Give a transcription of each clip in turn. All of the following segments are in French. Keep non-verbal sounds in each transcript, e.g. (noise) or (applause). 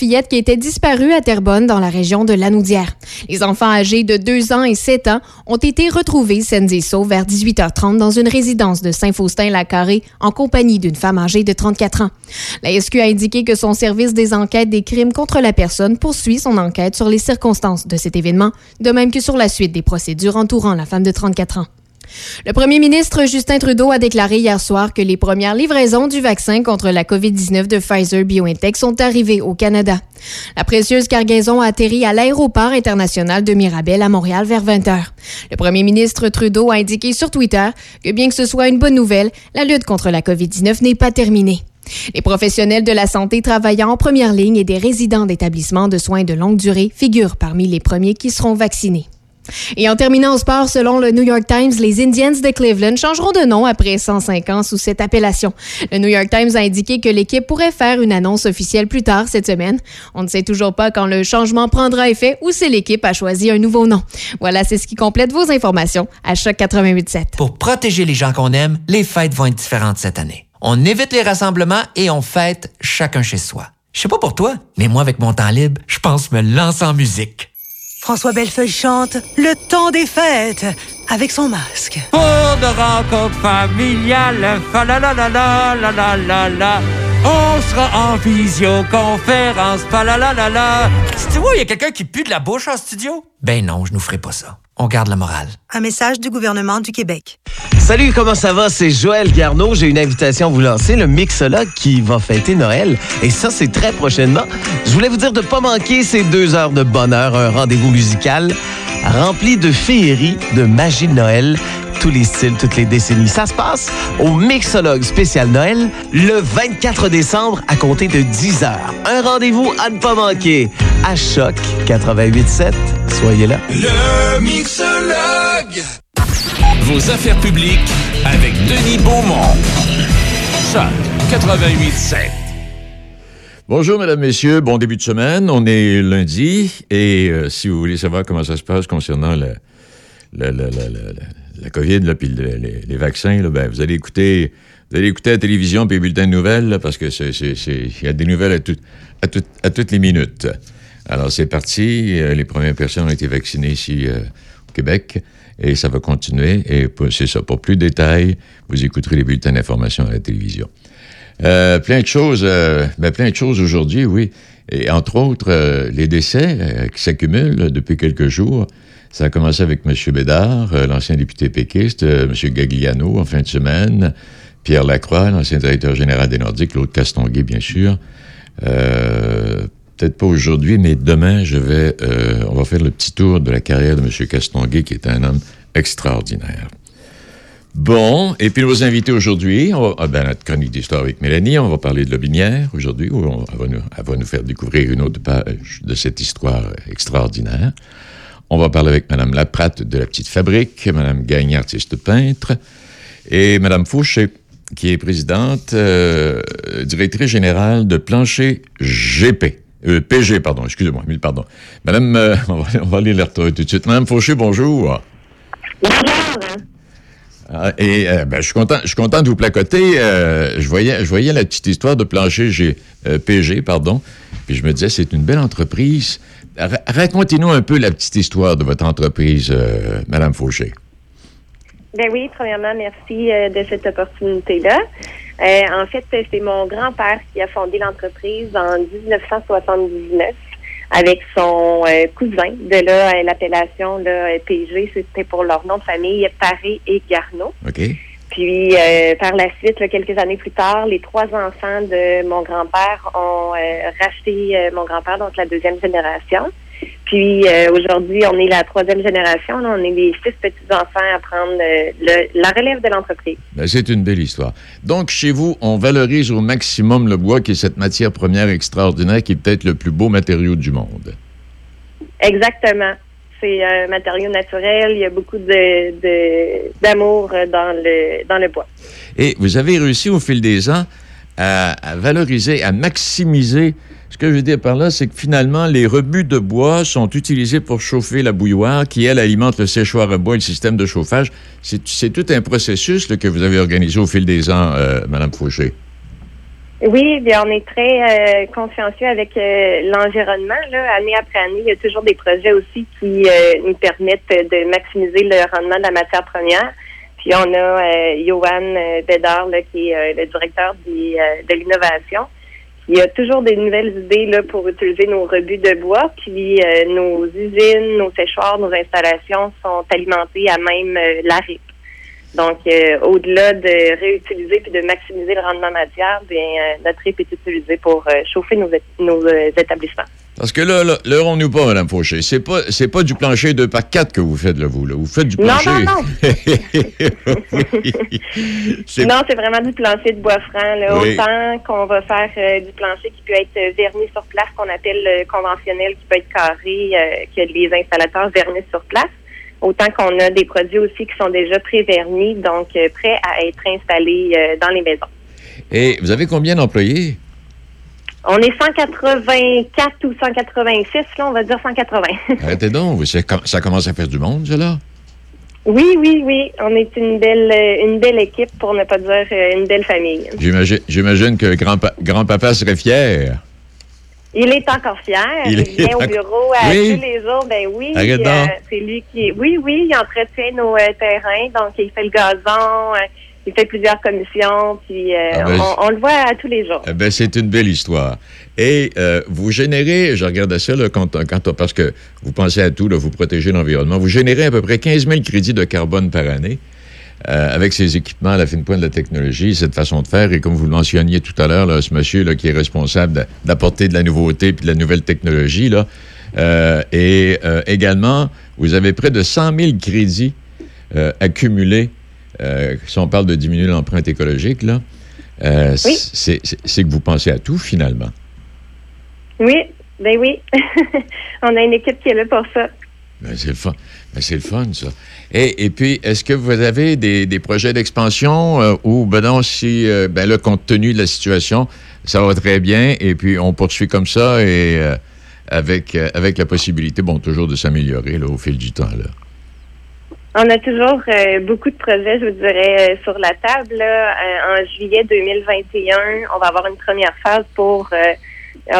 fillette qui était disparue à Terrebonne dans la région de Lanaudière. Les enfants âgés de 2 ans et 7 ans ont été retrouvés sains et vers 18h30 dans une résidence de Saint-Faustin-la-Carré en compagnie d'une femme âgée de 34 ans. La SQ a indiqué que son service des enquêtes des crimes contre la personne poursuit son enquête sur les circonstances de cet événement, de même que sur la suite des procédures entourant la femme de 34 ans. Le premier ministre Justin Trudeau a déclaré hier soir que les premières livraisons du vaccin contre la COVID-19 de Pfizer BioNTech sont arrivées au Canada. La précieuse cargaison a atterri à l'aéroport international de Mirabel à Montréal vers 20 heures. Le premier ministre Trudeau a indiqué sur Twitter que bien que ce soit une bonne nouvelle, la lutte contre la COVID-19 n'est pas terminée. Les professionnels de la santé travaillant en première ligne et des résidents d'établissements de soins de longue durée figurent parmi les premiers qui seront vaccinés. Et en terminant au sport, selon le New York Times, les Indians de Cleveland changeront de nom après 105 ans sous cette appellation. Le New York Times a indiqué que l'équipe pourrait faire une annonce officielle plus tard cette semaine. On ne sait toujours pas quand le changement prendra effet ou si l'équipe a choisi un nouveau nom. Voilà, c'est ce qui complète vos informations à Choc 88.7. Pour protéger les gens qu'on aime, les fêtes vont être différentes cette année. On évite les rassemblements et on fête chacun chez soi. Je sais pas pour toi, mais moi, avec mon temps libre, je pense me lancer en musique. François Bellefeuille chante Le temps des fêtes avec son masque. Pour de rencontres familiales, fa la la la la la la la la. On sera en visioconférence, fa la la la la. Tu vois, il y a quelqu'un qui pue de la bouche en studio? Ben non, je nous ferai pas ça. On garde la morale. Un message du gouvernement du Québec. Salut, comment ça va? C'est Joël Garneau. J'ai une invitation à vous lancer, le Mixologue qui va fêter Noël. Et ça, c'est très prochainement. Je voulais vous dire de ne pas manquer ces deux heures de bonheur, un rendez-vous musical rempli de féerie, de magie de Noël, tous les styles, toutes les décennies. Ça se passe au Mixologue spécial Noël le 24 décembre à compter de 10 heures. Un rendez-vous à ne pas manquer à Choc 88.7. Soyez là. Le Mixologue. Vos affaires publiques avec Denis Beaumont. Choc 88.7. Bonjour, mesdames, messieurs. Bon début de semaine. On est lundi. Et euh, si vous voulez savoir comment ça se passe concernant la, la, la, la, la, la COVID, là, puis le- les, les vaccins, là, ben, vous allez écouter. Vous allez écouter la télévision puis les bulletins de nouvelles, là, parce que c'est, c'est, c'est- il y a des nouvelles à, tout- à, tout- à toutes les minutes. Alors, c'est parti. Euh, Les premières personnes ont été vaccinées ici euh, au Québec et ça va continuer. Et c'est ça. Pour plus de détails, vous écouterez les bulletins d'information à la télévision. Euh, plein de choses, euh, ben, plein de choses aujourd'hui, oui. Et entre autres, les décès qui s'accumulent depuis quelques jours. Ça a commencé avec M. Bédard, l'ancien député péquiste, M. Gagliano en fin de semaine, Pierre Lacroix, l'ancien directeur général des Nordiques, l'autre Castonguay, bien sûr. Peut-être pas aujourd'hui, mais demain, je vais, euh, on va faire le petit tour de la carrière de M. Castonguay, qui est un homme extraordinaire. Bon, et puis nos invités aujourd'hui, ah ben, notre chronique d'histoire avec Mélanie, on va parler de Lobinière aujourd'hui, où on- elle, va nous, faire découvrir une autre page de cette histoire extraordinaire. On va parler avec Mme Laprate de la Petite Fabrique, Mme Gagné, artiste peintre, et Mme Fauché, qui est présidente, euh, directrice générale de Plancher GP. Euh, PG, pardon, excusez-moi, mille pardon. Madame, euh, (laughs) on, va, on va aller la retrouver tout de suite. Madame Fauché, bonjour. Ah, et euh, ben, je suis content, je suis content de vous placoter. Je voyais, je voyais la petite histoire de plancher G, PG, pardon. Puis je me disais, c'est une belle entreprise. Ra- Racontez-nous un peu la petite histoire de votre entreprise, Madame Fauché. Ben oui, premièrement, merci de cette opportunité-là. Euh, en fait, c'est mon grand-père qui a fondé l'entreprise en 1979 avec son euh, cousin. De là, euh, l'appellation PG, c'était pour leur nom de famille, Paré et Garneau. Puis, euh, par la suite, là, quelques années plus tard, les trois enfants de mon grand-père ont racheté mon grand-père, donc la deuxième génération. Puis, euh, aujourd'hui, on est la troisième génération. là, on est les six petits-enfants à prendre euh, le- la relève de l'entreprise. Ben, c'est une belle histoire. Donc, chez vous, on valorise au maximum le bois, qui est cette matière première extraordinaire, qui est peut-être le plus beau matériau du monde. Exactement. C'est un matériau naturel. Il y a beaucoup de de- d'amour dans le dans le bois. Et vous avez réussi au fil des ans à, à valoriser, à maximiser. Ce que je veux dire par là, c'est que finalement, les rebuts de bois sont utilisés pour chauffer la bouilloire qui, elle, alimente le séchoir à bois et le système de chauffage. C'est tout un processus que vous avez organisé au fil des ans, euh, Madame Fauché. Oui, bien, on est très euh, consciencieux avec euh, l'environnement. Année après année, il y a toujours des projets aussi qui nous permettent de maximiser le rendement de la matière première. Puis on a Johan Bédard, qui est le directeur de l'innovation. Il y a toujours des nouvelles idées là, pour utiliser nos rebuts de bois. Puis euh, nos usines, nos séchoirs, nos installations sont alimentées à même euh, la RIP. Donc, euh, au-delà de réutiliser puis de maximiser le rendement matière, bien, euh, notre RIP est utilisé pour euh, chauffer nos, nos établissements. Parce que là, là, leurrons-nous pas, Mme Fauché. C'est pas, c'est pas du plancher 2 par 4 que vous faites, là, vous. Là. Vous faites du Non, plancher. non, Oui. (laughs) C'est- Non, c'est vraiment du plancher de bois franc. Là. Oui. Autant qu'on va faire euh, du plancher qui peut être euh, verni sur place, qu'on appelle euh, conventionnel, qui peut être carré, euh, que les installateurs vernissent sur place. Autant qu'on a des produits aussi qui sont déjà pré-vernis, donc prêts à être installés dans les maisons. Et vous avez combien d'employés? On est 184 ou 186, là, on va dire 180. (laughs) Arrêtez donc, ça commence à faire du monde, ça, là. oui, oui, oui. On est une belle, euh, une belle équipe, pour ne pas dire euh, une belle famille. J'imagine, que grand-pa- grand-papa serait fier. Il est encore fier. Il vient au bureau à Oui. tous les jours. Ben oui. Euh, donc. c'est lui qui. Oui, oui, il entretient nos euh, terrains. Donc, il fait le gazon. euh, il fait plusieurs commissions. Puis, euh, Ah ben, on, on le voit à tous les jours. Eh ben, c'est une belle histoire. Et euh, vous générez, je regardais ça là, quand, quand, parce que vous pensez à tout, là, vous protégez l'environnement, vous générez à peu près 15 000 crédits de carbone par année. euh, avec ces équipements à la fine pointe de la technologie, cette façon de faire, et comme vous le mentionniez tout à l'heure, ce monsieur là, qui est responsable d'apporter de la nouveauté puis de la nouvelle technologie, là, et également, vous avez près de 100 000 crédits accumulés, euh, si on parle de diminuer l'empreinte écologique, là, euh, Oui. c'est que vous pensez à tout, finalement. Oui, ben oui. (laughs) on a une équipe qui est là pour ça. Ben, c'est le fun. Ben, c'est le fun, ça. Et, et puis, est-ce que vous avez des, des projets d'expansion euh, ou, ben non, si, euh, ben là, compte tenu de la situation, ça va très bien et puis on poursuit comme ça et euh, avec, avec la possibilité, bon, toujours de s'améliorer au fil du temps, là. On a toujours euh, beaucoup de projets, je vous dirais, euh, sur la table. Euh, en juillet 2021, on va avoir une première phase pour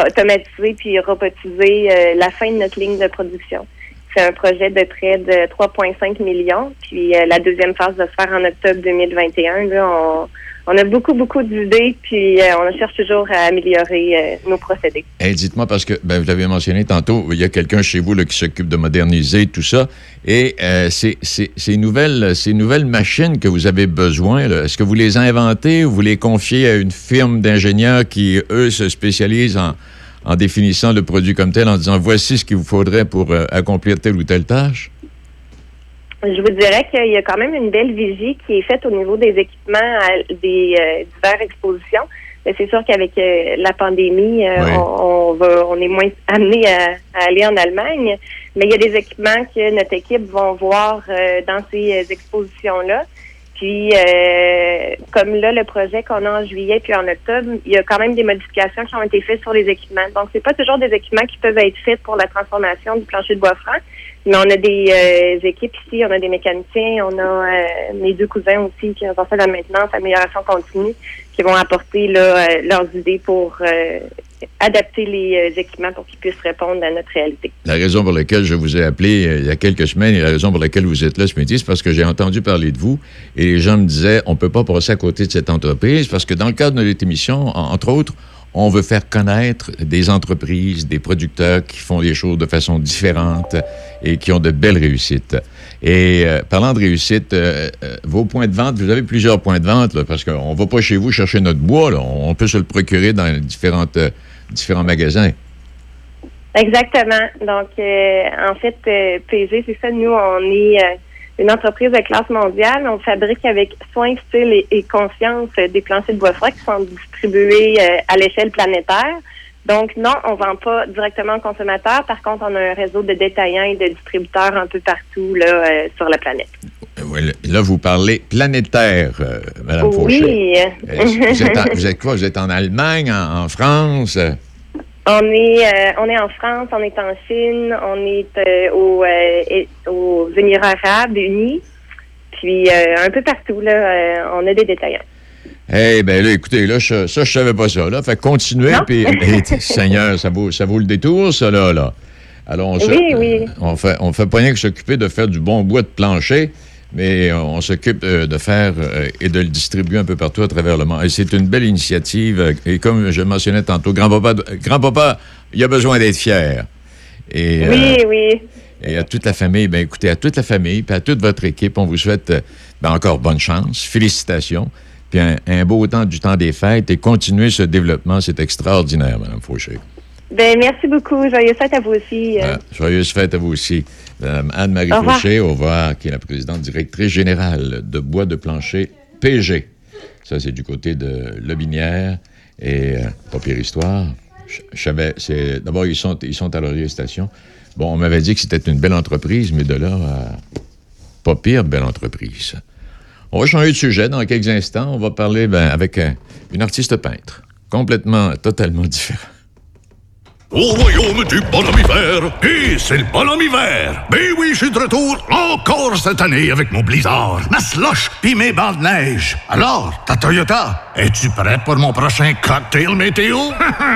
automatiser puis robotiser la fin de notre ligne de production. C'est un projet de près de 3,5 millions. Puis la deuxième phase va se faire en octobre 2021. Là, on, on a beaucoup, beaucoup d'idées, puis euh, on cherche toujours à améliorer euh, nos procédés. Dites-moi, parce que ben, vous l'avez mentionné tantôt, il y a quelqu'un chez vous là, qui s'occupe de moderniser tout ça. Et euh, ces, nouvelles, ces nouvelles machines que vous avez besoin, est-ce que vous les inventez ou vous les confiez à une firme d'ingénieurs qui, eux, se spécialisent en, en définissant le produit comme tel, en disant voici ce qu'il vous faudrait pour accomplir telle ou telle tâche? Je vous dirais qu'il y a quand même une belle vigie qui est faite au niveau des équipements à des euh, diverses expositions. Mais c'est sûr qu'avec euh, la pandémie, euh, Oui. on, on va, on est moins amené à, à aller en Allemagne. Mais il y a des équipements que notre équipe va voir euh, dans ces euh, expositions-là. Puis, euh, comme là, le projet qu'on a en juillet puis en octobre, il y a quand même des modifications qui ont été faites sur les équipements. Donc, c'est pas toujours des équipements qui peuvent être faits pour la transformation du plancher de bois franc, mais on a des euh, équipes ici, on a des mécaniciens, on a euh, mes deux cousins aussi qui vont faire la maintenance, amélioration continue, qui vont apporter euh, leurs idées pour adapter les équipements pour qu'ils puissent répondre à notre réalité. La raison pour laquelle je vous ai appelé il y a quelques semaines et la raison pour laquelle vous êtes là ce midi, c'est parce que j'ai entendu parler de vous et les gens me disaient on peut pas passer à côté de cette entreprise parce que dans le cadre de notre émission, en- entre autres, on veut faire connaître des entreprises, des producteurs qui font les choses de façon différente et qui ont de belles réussites. Et euh, parlant de réussite, euh, euh, vos points de vente, vous avez plusieurs points de vente, parce qu'on va pas chez vous chercher notre bois, on peut se le procurer dans euh, différents magasins. Exactement. Donc, en fait, PG, c'est ça. Nous, on est une entreprise de classe mondiale. On fabrique avec soin, style et, et conscience euh, des planchers de bois frais qui sont distribués euh, à l'échelle planétaire. Donc, non, on vend pas directement aux consommateurs. Par contre, on a un réseau de détaillants et de distributeurs un peu partout là, euh, sur la planète. Là- vous parlez planétaire, euh, Madame Fauché. Oui. Euh, Vous êtes, en, vous êtes quoi? Vous êtes en Allemagne, en, en France? On est, euh, on est en France, on est en Chine, on est euh, aux, euh, aux Émirats arabes unis, puis euh, un peu partout, là, on a des détaillants. Eh bien là, écoutez, là, je- ça, je savais pas ça. Là. Fait Non? puis (laughs) Seigneur, ça vaut, ça vaut le détour, ça, là. là. Alors, on se- Oui, oui. On fait, on fait pas rien que s'occuper de faire du bon bois de plancher, mais on s'occupe de faire euh, et de le distribuer un peu partout à travers le monde. Et c'est une belle initiative. euh, Et comme je mentionnais tantôt, grand-papa, grand-papa, il a besoin d'être fier. Et, euh, Oui, oui. et à toute la famille, ben écoutez, à toute la famille, puis à toute votre équipe, on vous souhaite ben, encore bonne chance, félicitations, puis un, un beau temps du temps des fêtes et continuez ce développement, c'est extraordinaire, Mme Fauché. Ben, merci beaucoup. Joyeuse fête à vous aussi. euh. Ah, joyeuse fête à vous aussi. Anne-Marie. Fauché, au revoir, qui est la présidente directrice générale de Bois de Plancher PG. Ça, c'est du côté de Lobinière et euh, pas pire histoire. C'est d'abord ils sont ils sont à Laurier Station. Bon, on m'avait dit que c'était une belle entreprise, mais de là à pas pire belle entreprise. On va changer de sujet dans quelques instants. On va parler ben, avec un- une artiste peintre, complètement, totalement différent. Au royaume du bonhomme hiver, et c'est le bonhomme hiver. Ben oui, je suis de retour encore cette année avec mon blizzard, ma slush pis mes bancs de neige. Alors, ta Toyota, es-tu prête pour mon prochain cocktail météo? (laughs)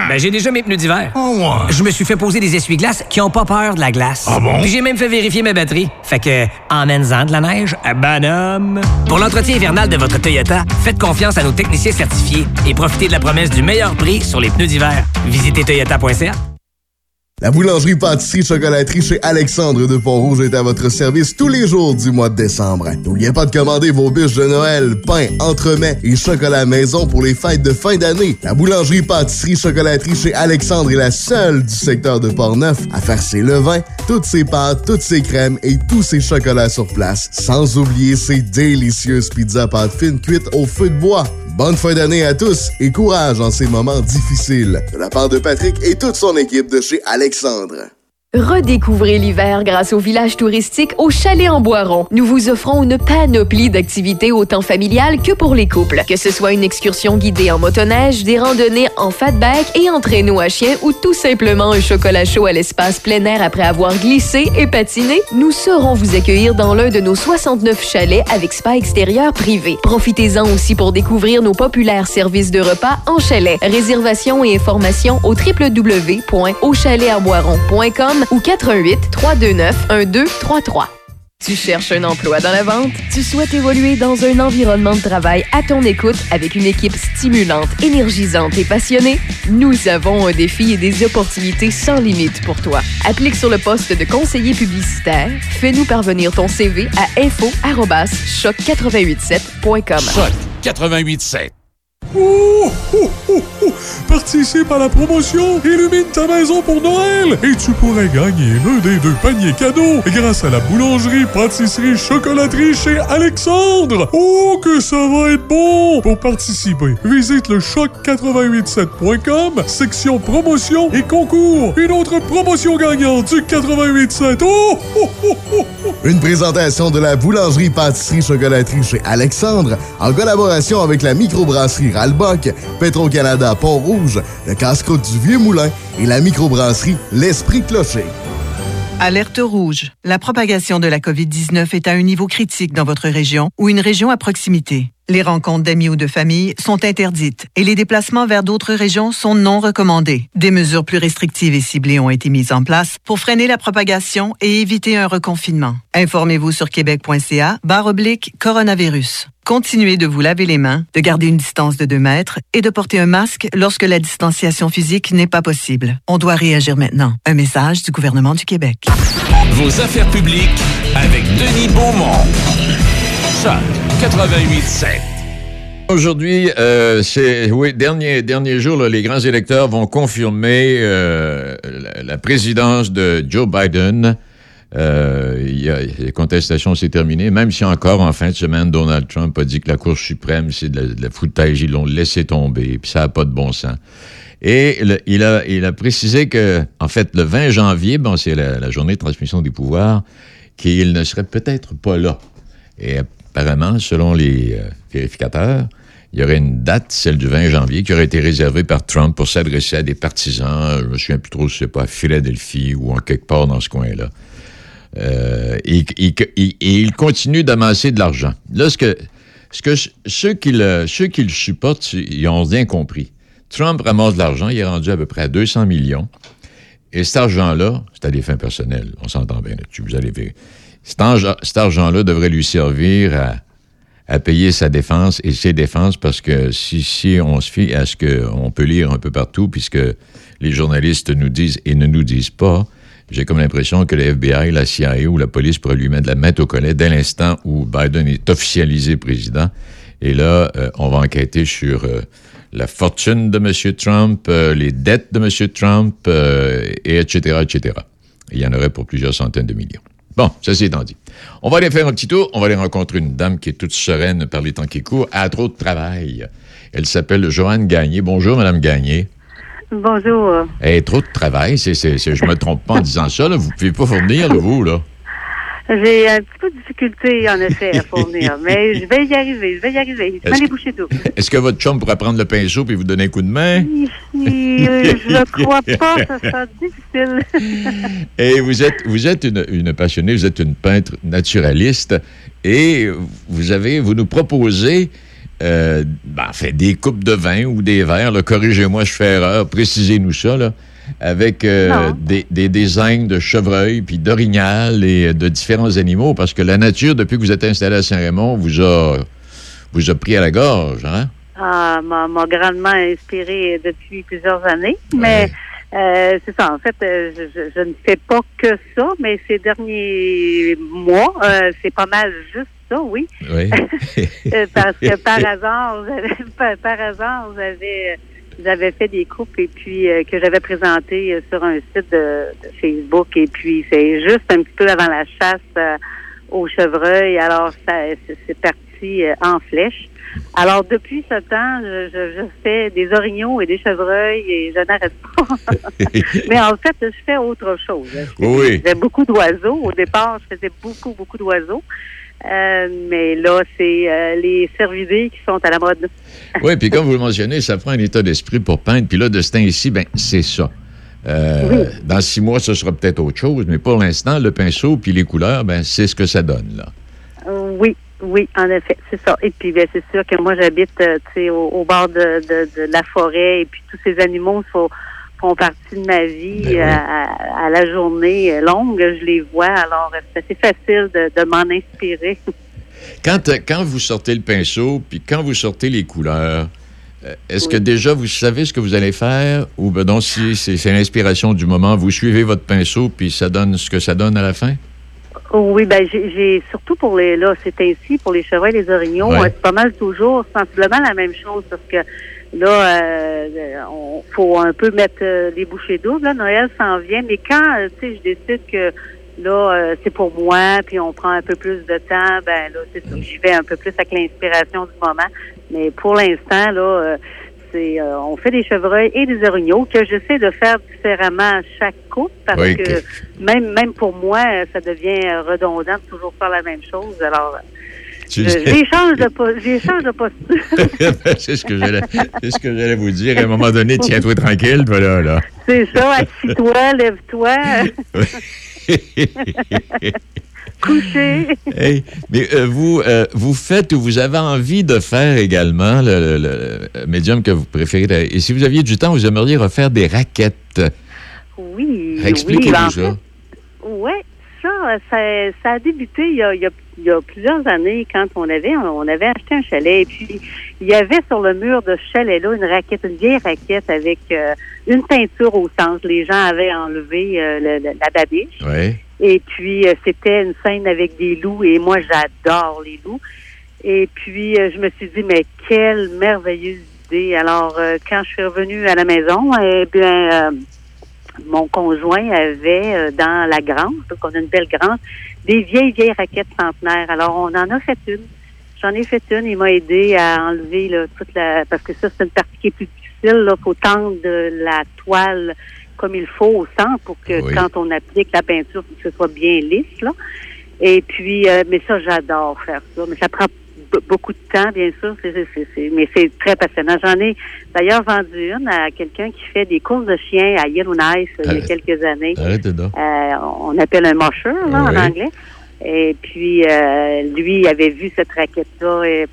Ben, j'ai déjà mes pneus d'hiver. Oh, ouais. Je me suis fait poser des essuie-glaces qui ont pas peur de la glace. Ah bon? Puis j'ai même fait vérifier mes batteries. Fait que, emmène-en de la neige, bonhomme. Pour l'entretien hivernal de votre Toyota, faites confiance à nos techniciens certifiés et profitez de la promesse du meilleur prix sur les pneus d'hiver. Visitez toyota.ca. La boulangerie pâtisserie chocolaterie chez Alexandre de Pont-Rouge est à votre service tous les jours du mois de décembre. N'oubliez pas de commander vos bûches de Noël, pain, entremets et chocolat maison pour les fêtes de fin d'année. La boulangerie pâtisserie chocolaterie chez Alexandre est la seule du secteur de Portneuf à faire ses levains, toutes ses pâtes, toutes ses crèmes et tous ses chocolats sur place. Sans oublier ses délicieuses pizzas pâtes fines cuites au feu de bois. Bonne fin d'année à tous et courage en ces moments difficiles. De la part de Patrick et toute son équipe de chez Alexandre. Alexandre. Redécouvrez l'hiver grâce au village touristique au Chalet en Boiron. Nous vous offrons une panoplie d'activités autant familiales que pour les couples. Que ce soit une excursion guidée en motoneige, des randonnées en fatback et en traîneau à chien ou tout simplement un chocolat chaud à l'espace plein air après avoir glissé et patiné, nous saurons vous accueillir dans l'un de nos 69 chalets avec spa extérieur privé. Profitez-en aussi pour découvrir nos populaires services de repas en chalet. Réservation et informations au ou 88 329 1233. Tu cherches un emploi dans la vente? Tu souhaites évoluer dans un environnement de travail à ton écoute avec une équipe stimulante, énergisante et passionnée? Nous avons un défi et des opportunités sans limite pour toi. Applique sur le poste de conseiller publicitaire. Fais-nous parvenir ton CV à info-choc887.com. Choc 88.7. Participe à la promotion Illumine ta maison pour Noël et tu pourrais gagner l'un des deux paniers cadeaux grâce à la boulangerie, pâtisserie, chocolaterie chez Alexandre. Oh, que ça va être bon! Pour participer, visite le choc887.com, section promotion et concours. Une autre promotion gagnante du 887. Oh, oh, oh, oh, oh. Une présentation de la boulangerie pâtisserie chocolaterie chez Alexandre en collaboration avec la microbrasserie Ralbock, Petro-Canada Pont-Rouge, le casse-croûte du Vieux Moulin et la microbrasserie L'Esprit Clocher. Alerte rouge. La propagation de la COVID-19 est à un niveau critique dans votre région ou une région à proximité. Les rencontres d'amis ou de famille sont interdites et les déplacements vers d'autres régions sont non recommandés. Des mesures plus restrictives et ciblées ont été mises en place pour freiner la propagation et éviter un reconfinement. Informez-vous sur québec.ca barre oblique coronavirus. Continuez de vous laver les mains, de garder une distance de 2 mètres et de porter un masque lorsque la distanciation physique n'est pas possible. On doit réagir maintenant. Un message du gouvernement du Québec. Vos affaires publiques avec Denis Beaumont. Choc 88.7. Aujourd'hui, euh, c'est oui dernier dernier jour, les grands électeurs vont confirmer euh, la, présidence de Joe Biden. Euh, y a, les contestations c'est terminé, même si encore en fin de semaine Donald Trump a dit que la Cour suprême c'est de la, de la foutage, ils l'ont laissé tomber, puis ça n'a pas de bon sens. Et il, a, il a précisé que, en fait, le 20 janvier, bon, c'est la, la journée de transmission des pouvoirs, qu'il ne serait peut-être pas là. Et apparemment, selon les euh, vérificateurs, il y aurait une date, celle du 20 janvier, qui aurait été réservée par Trump pour s'adresser à des partisans, je me souviens plus trop, je sais pas, à Philadelphie ou en quelque part dans ce coin-là. Euh, et, il continue d'amasser de l'argent. Là, ce que, ceux, qui le, supportent, ils ont bien compris. Trump ramasse de l'argent, il est rendu à peu près à 200 millions. Et cet argent-là, c'est à des fins personnelles, on s'entend bien là-dessus, vous allez. Cet, cet argent-là devrait lui servir à, payer sa défense et ses défenses parce que si, on se fie à ce qu'on peut lire un peu partout, puisque les journalistes nous disent et ne nous disent pas, j'ai comme l'impression que le FBI, la CIA ou la police pourraient lui mettre la main au collet dès l'instant où Biden est officialisé président. Et là, euh, on va enquêter sur euh, la fortune de M. Trump, euh, les dettes de M. Trump, et etc., etc. Il y en aurait pour plusieurs centaines de millions. Bon, ceci étant dit. On va aller faire un petit tour. On va aller rencontrer une dame qui est toute sereine par les temps qui courent, à trop de travail. Elle s'appelle Joanne Gagné. Bonjour, Madame Gagné. Bonjour. Eh, trop de travail, c'est, c'est, c'est- je me trompe pas en disant ça. Là. Vous pouvez pas fournir, là, vous, là. J'ai un petit peu de difficulté, en effet, à fournir, (laughs) mais je vais y arriver, je vais y arriver. Je vais les boucher tout. Est-ce que votre chum pourrait prendre le pinceau et vous donner un coup de main? je (laughs) crois pas, ça sera difficile. (laughs) Et vous êtes, vous êtes une, une passionnée, vous êtes une peintre naturaliste et vous avez, vous nous proposez euh, ben, en fait, des coupes de vin ou des verres. Corrigez-moi, je fais erreur, précisez-nous ça, là, avec euh, des, des designs de chevreuil, puis d'orignal et de différents animaux, parce que la nature, depuis que vous êtes installé à Saint-Raymond, vous a, vous a pris à la gorge, hein? Ah, m'a grandement inspiré depuis plusieurs années, mais euh, c'est ça. En fait, euh, je, je- je ne fais pas que ça, mais ces derniers mois, euh, c'est pas mal juste ça, oui. Oui. (laughs) Parce que par (laughs) hasard, par, par hasard, j'avais j'avais fait des coupes et puis euh, que j'avais présenté euh, sur un site de, de Facebook et puis c'est juste un petit peu avant la chasse euh, au chevreuil. Alors ça c'est parti euh, en flèche. Alors depuis ce temps, je, je, je fais des orignaux et des chevreuils et je n'arrête pas. (laughs) Mais en fait, je fais autre chose. Oui. Je fais beaucoup d'oiseaux. Au départ, je faisais beaucoup, beaucoup d'oiseaux. Euh, mais là, c'est euh, les cervidés qui sont à la mode. Oui, puis comme vous le mentionnez, ça prend un état d'esprit pour peindre. Puis là, de ce temps-ci, ben, c'est ça. Euh, Dans six mois, ce sera peut-être autre chose, mais pour l'instant, le pinceau puis les couleurs, ben, c'est ce que ça donne, là. Oui, oui, en effet, c'est ça. Et puis, ben, c'est sûr que moi, j'habite au, au bord de, de, de la forêt et puis tous ces animaux font, font partie de ma vie Ben euh, à, à la journée longue. Je les vois, alors euh, c'est assez facile de, de m'en inspirer. (laughs) Quand, euh, quand vous sortez le pinceau, puis quand vous sortez les couleurs, est-ce que déjà vous savez ce que vous allez faire? Ou ben non, si c'est l'inspiration du moment, vous suivez votre pinceau, puis ça donne ce que ça donne à la fin? Oui, ben j'ai surtout pour les là, c'est ainsi pour les chevreuils, les orignaux, Ouais. c'est pas mal toujours sensiblement la même chose parce que là, euh, on faut un peu mettre euh, les bouchées doubles. Là, Noël s'en vient, mais quand euh, tu sais, je décide que là, euh, c'est pour moi, puis on prend un peu plus de temps, ben là, c'est ça, j'y vais un peu plus avec l'inspiration du moment. Mais pour l'instant, là, euh, c'est euh, on fait des chevreuils et des orignaux que j'essaie de faire différemment à chaque coupe parce Oui, que même même pour moi, ça devient euh, redondant de toujours faire la même chose. Alors, j'échange de po- de posture. (laughs) c'est ce que j'allais c'est ce que j'allais vous dire. À un moment donné, tiens-toi tranquille, voilà, là. C'est ça, assis-toi, lève-toi, (laughs) coucher. Hey, mais euh, vous, euh, vous faites ou vous avez envie de faire également le, le- le médium que vous préférez. Et si vous aviez du temps, vous aimeriez refaire des raquettes. Oui. Expliquez-nous oui, ben, en ça. Oui, ça, ça, ça a débuté il y a, il y a- il y a plusieurs années quand on avait on avait acheté un chalet et puis il y avait sur le mur de ce chalet-là une raquette, une vieille raquette avec euh, une teinture au centre. Les gens avaient enlevé euh, le- le- la babiche. Oui. Et puis, euh, c'était une scène avec des loups et moi, j'adore les loups. Et puis, je me suis dit, mais quelle merveilleuse idée. Alors, quand je suis revenue à la maison, eh bien, mon conjoint avait euh, dans la grange, donc on a une belle grange, des vieilles, vieilles raquettes centenaires. Alors, on en a fait une. J'en ai fait une. Il m'a aidé à enlever là, toute la... Parce que ça, c'est une partie qui est plus difficile. Il faut tendre la toile comme il faut au centre pour que Oui. quand on applique la peinture, que ce soit bien lisse. Là. Et puis, euh, mais ça, j'adore faire ça. Mais ça prend beaucoup de temps, bien sûr. Mais c'est très passionnant. J'en ai d'ailleurs vendu une à quelqu'un qui fait des courses de chiens à Yellowknife euh, il y a quelques années. Euh, on appelle un mosher Oui. en anglais. Et puis, euh, lui, il avait vu cette raquette-là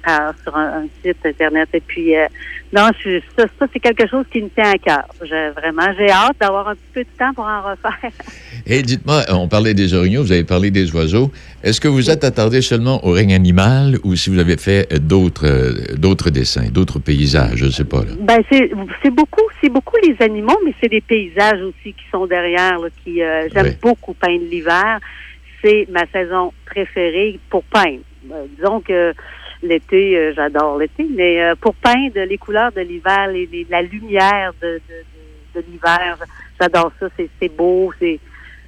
sur un, un site Internet. Et puis, euh, non, je, ça, ça c'est quelque chose qui me tient à cœur. Je- vraiment, j'ai hâte d'avoir un petit peu de temps pour en refaire. (laughs) Et dites-moi, on parlait des orignaux, vous avez parlé des oiseaux. Est-ce que vous êtes attardé seulement au règne animal ou si vous avez fait euh, d'autres euh, d'autres dessins, d'autres paysages, je ne sais pas. Là? Ben c'est c'est beaucoup c'est beaucoup les animaux, mais c'est des paysages aussi qui sont derrière. Là, qui euh, j'aime Oui. beaucoup peindre l'hiver. C'est ma saison préférée pour peindre. Euh, disons que l'été, euh, j'adore l'été, mais euh, pour peindre les couleurs de l'hiver, les, les- la lumière de, de, de, de l'hiver, j'adore ça. C'est c'est beau, c'est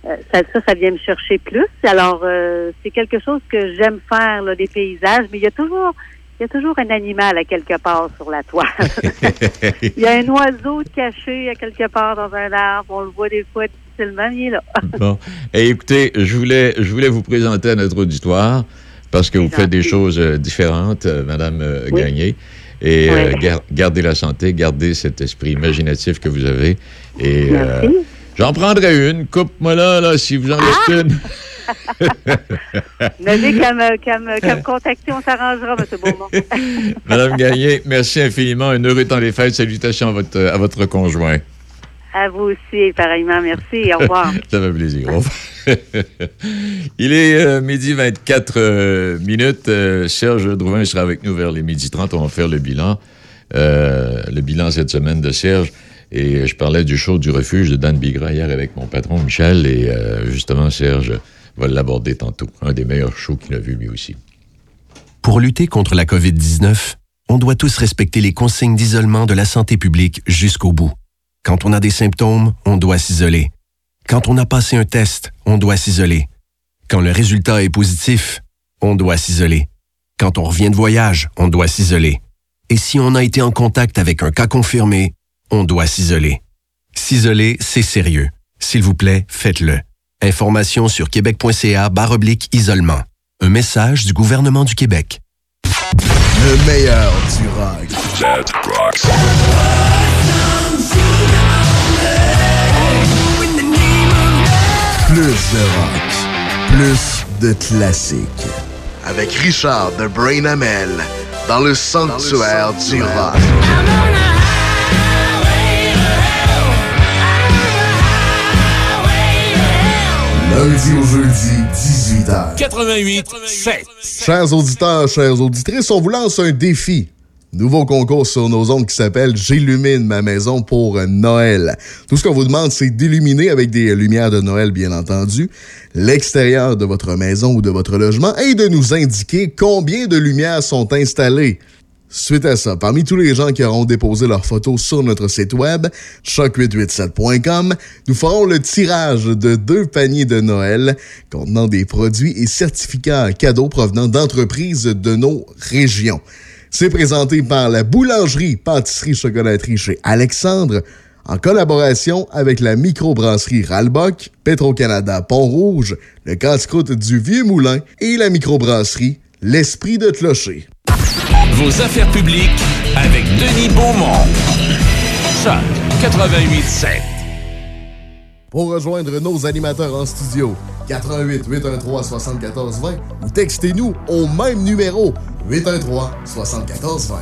euh, ça, ça, ça vient me chercher plus. Alors, euh, c'est quelque chose que j'aime faire, là, des paysages, mais il y a toujours il y a toujours un animal à quelque part sur la toile. (laughs) Il y a un oiseau caché à quelque part dans un arbre. On le voit des fois difficilement, il est là. Bon. Et écoutez, je voulais, je voulais vous présenter à notre auditoire parce que vous faites des choses euh, différentes, euh, Madame euh, Oui. Gagné. Et Oui. gar- gardez la santé, gardez cet esprit imaginatif que vous avez. Et j'en prendrai une. Coupe-moi là, là, si vous en reste une. (laughs) N'avez qu'à me, qu'à me, qu'à me (laughs) contacter, on s'arrangera, M. Beaumont. (laughs) Madame Gagné, merci infiniment. Un heureux temps des fêtes. Salutations à votre, à votre conjoint. À vous aussi, pareillement. Merci et au revoir. (laughs) Ça fait plaisir. Au revoir. (laughs) Il est euh, midi 24 euh, minutes. Euh, Serge Drouin sera avec nous vers les midi 30. On va faire le bilan. Euh, le bilan cette semaine de Serge. Et je parlais du show du refuge de Dan Bigra hier avec mon patron Michel. Et euh, justement, Serge va l'aborder tantôt. Un des meilleurs shows qu'il a vu lui aussi. Pour lutter contre la COVID-19, on doit tous respecter les consignes d'isolement de la santé publique jusqu'au bout. Quand on a des symptômes, on doit s'isoler. Quand on a passé un test, on doit s'isoler. Quand le résultat est positif, on doit s'isoler. Quand on revient de voyage, on doit s'isoler. Et si on a été en contact avec un cas confirmé, on doit s'isoler. S'isoler, c'est sérieux. S'il vous plaît, faites-le. Information sur québec.ca baroblique isolement. Un message du gouvernement du Québec. Le meilleur du. Plus de rock. Plus de classiques. Avec Richard de Brain Amel dans le sanctuaire du rock. Lundi au jeudi, 18h. 88 7. Chers auditeurs, chères auditrices, on vous lance un défi. Nouveau concours sur nos ondes qui s'appelle J'illumine ma maison pour Noël. Tout ce qu'on vous demande, c'est d'illuminer avec des lumières de Noël, bien entendu, l'extérieur de votre maison ou de votre logement et de nous indiquer combien de lumières sont installées. Suite à ça, parmi tous les gens qui auront déposé leurs photos sur notre site web, choc887.com, nous ferons le tirage de deux paniers de Noël contenant des produits et certificats cadeaux provenant d'entreprises de nos régions. C'est présenté par la boulangerie, pâtisserie, chocolaterie chez Alexandre, en collaboration avec la microbrasserie Ralbock, Petro-Canada Pont-Rouge, le casse-croûte du Vieux Moulin et la microbrasserie L'Esprit de Clocher. Vos affaires publiques avec Denis Beaumont. Choc 88 7. Pour rejoindre nos animateurs en studio, 88 813 74 20 ou textez-nous au même numéro 813 74 20.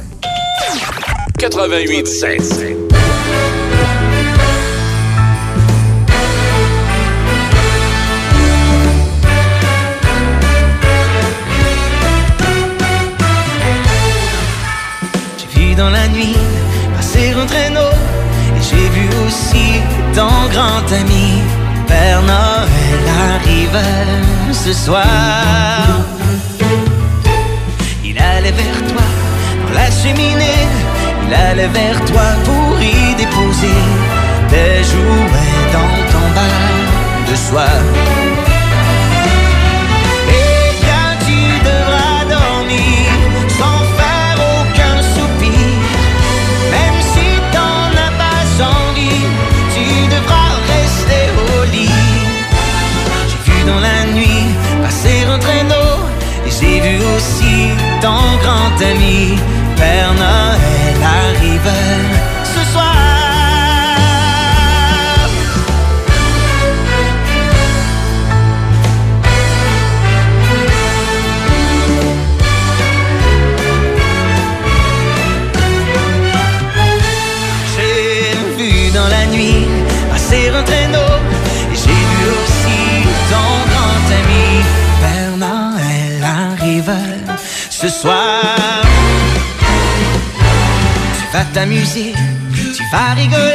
88 7. J'ai vu dans la nuit passer un traîneau j'ai vu aussi ton grand ami Père Noël arrive ce soir. Il allait vers toi dans la cheminée, il allait vers toi pour y déposer des jouets dans ton bar de soir. T'amuser, tu vas rigoler,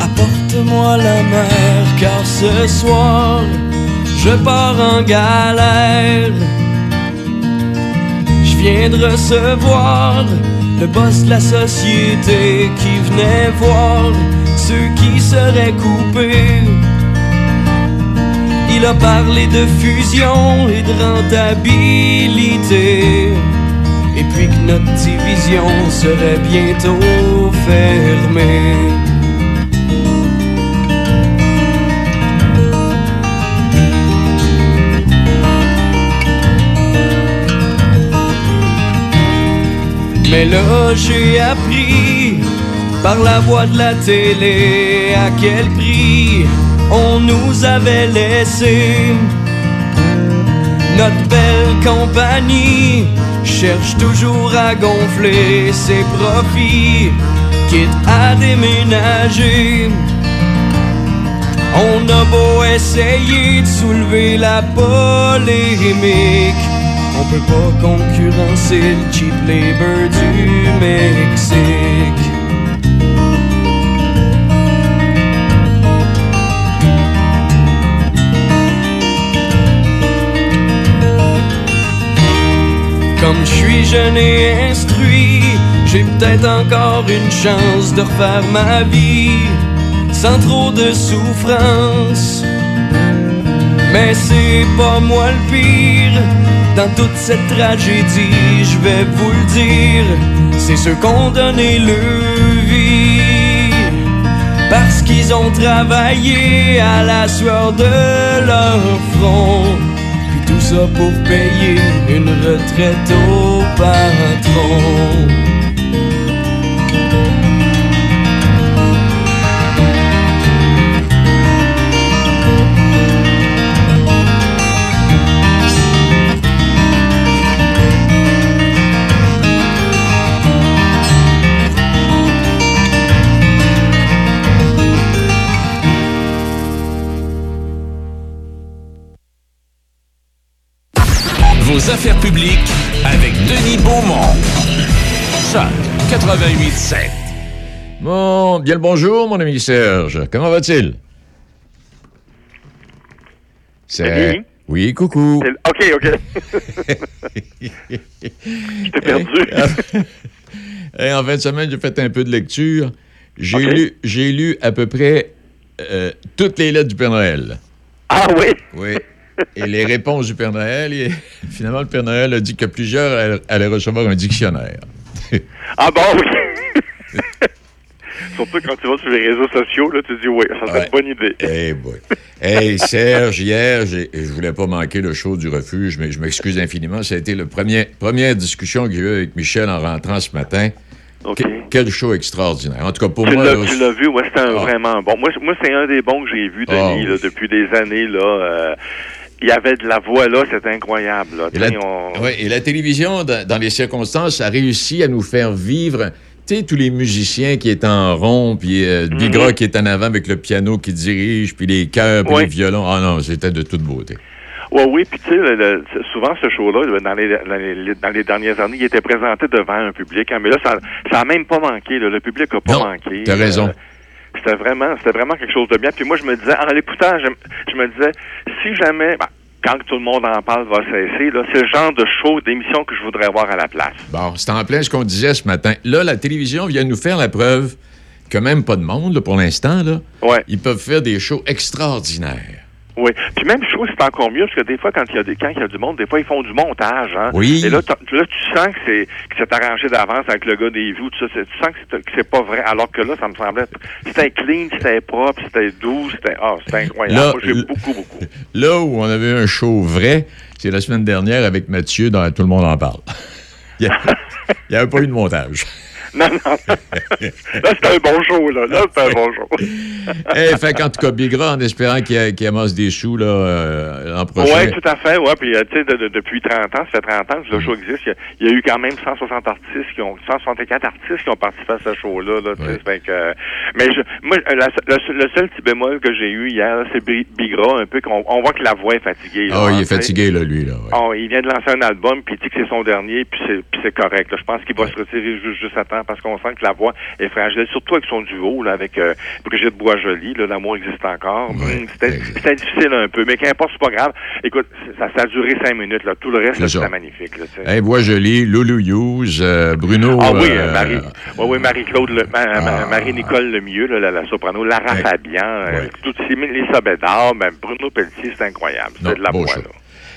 apporte-moi la mer, car ce soir, je pars en galère. Je viens de recevoir le boss de la société qui venait voir ceux qui seraient coupés. Il a parlé de fusion et de rentabilité. Et puis que notre division serait bientôt Mais là j'ai appris par la voix de la télé à quel prix on nous avait laissé. Notre belle compagnie cherche toujours à gonfler ses profits, à déménager. On a beau essayer de soulever la polémique, on peut pas concurrencer le cheap labor du Mexique. Comme je suis jeune et instruit, j'ai peut-être encore une chance de refaire ma vie sans trop de souffrance. Mais c'est pas moi le pire dans toute cette tragédie, je vais vous le dire, c'est ceux qu'on donné le vie parce qu'ils ont travaillé à la sueur de leur front. Puis tout ça pour payer une retraite au patron. Affaires publiques avec Denis Beaumont. Choc 88.7. Bon, bien le bonjour, mon ami Serge. Comment va-t-il? C'est... Oui, coucou. OK, OK. (laughs) Je t'ai perdu. Et en fin de semaine, j'ai fait un peu de lecture. J'ai lu, j'ai lu à peu près euh, toutes les lettres du Père Noël. Ah oui? Oui. (laughs) Et les réponses du Père Noël, et (laughs) finalement, le Père Noël a dit que plusieurs allaient- recevoir un dictionnaire. (laughs) Ah bon, oui. Surtout quand tu vas sur les réseaux sociaux, là, tu dis, oui, ça serait Ouais. une bonne idée. Hey boy. Hey Serge, hier, je voulais pas manquer le show du refuge, mais je m'excuse infiniment. Ça a été la première, discussion que j'ai eue avec Michel en rentrant ce matin. Que- quel show extraordinaire. En tout cas, pour Tu moi... là, tu l'as vu, ouais, c'était un Ah. vraiment bon. Moi, moi c'est un des bons que j'ai vu, Denis, Ah, oui. là, depuis des années. Là, euh, il y avait de la voix là, c'était incroyable. Là. Et la, Tu sais, on- ouais, et la télévision, dans, dans les circonstances, a réussi à nous faire vivre. Tu sais, tous les musiciens qui étaient en rond, puis euh, Mhm. Bigra qui est en avant avec le piano qui dirige, puis les chœurs, puis les violons. Ah non, c'était de toute beauté. Ouais, oui, puis tu sais, c'est- souvent ce show-là, là, dans les, dans, les, dans les dernières années, il était présenté devant un public, hein, mais là, ça n'a même pas manqué. là. le public n'a pas Non, manqué. t'as raison. Euh, C'était vraiment, c'était vraiment quelque chose de bien. Puis moi, je me disais, en l'écoutant, je, je me disais, si jamais, ben, quand tout le monde en parle va cesser, là, c'est le genre de show, d'émission que je voudrais voir à la place. Bon, c'est en plein ce qu'on disait ce matin. Là, la télévision vient nous faire la preuve que même pas de monde, là, pour l'instant, là, ils peuvent faire des shows extraordinaires. Oui. Puis même show, c'est encore mieux, parce que des fois, quand il y a des, quand il y a du monde, des fois, ils font du montage, hein. Oui. Et là, là, tu sens que c'est, que c'est arrangé d'avance avec le gars des vues, tout ça. Tu sens que c'est, pas vrai. Alors que là, ça me semblait, c'était clean, c'était propre, c'était doux, c'était, ah, c'était incroyable. Là, Moi, j'ai beaucoup, beaucoup. (laughs) Là où on avait un show vrai, c'est la semaine dernière avec Mathieu dans Tout le monde en parle. (laughs) Il n'y avait pas eu de montage. (laughs) Non, non. là, c'était un bon show, là. Là, c'était un bon show. (laughs) Eh, fait qu'en tout cas, Bigra, en espérant qu'il amasse des sous là, euh, l'an prochain. Oui, tout à fait. Ouais, puis euh, tu sais, de- de- depuis 30 ans, ça fait 30 ans que le show existe. Il y, a, il y a eu quand même 160 artistes qui ont, 164 artistes qui ont participé à ce show-là. Là, tu sais, fait que, mais je, moi, euh, la- le, le seul petit bémol que j'ai eu hier, c'est Bi- Bigra, un peu qu'on on voit que la voix est fatiguée. Ah, il hein, est fatigué, là, lui. Là, ouais. Oh, il vient de lancer un album, puis il dit que c'est son dernier, puis c'est, puis c'est correct. là. Je pense qu'il va se retirer juste, juste à temps parce qu'on sent que la voix est fragile, surtout avec son duo là, avec euh, Brigitte Boisjoli. Là, l'amour existe encore. Hum, c'était, c'était difficile un peu, mais qu'importe, c'est pas grave. Écoute, ça, ça a duré cinq minutes. Là. Tout le reste, c'était magnifique. Là. Hey, Voix jolie, Loulou Hughes, euh, Bruno. Ah oui, euh, Marie, ouais, oui, Marie-Claude, le- ma- ma- Marie-Nicole Lemieux, là, la, la soprano, Lara Fabian, euh, toutes ces Lisa Bédard, ben, Bruno Pelletier, c'est incroyable. C'est de la voix, là.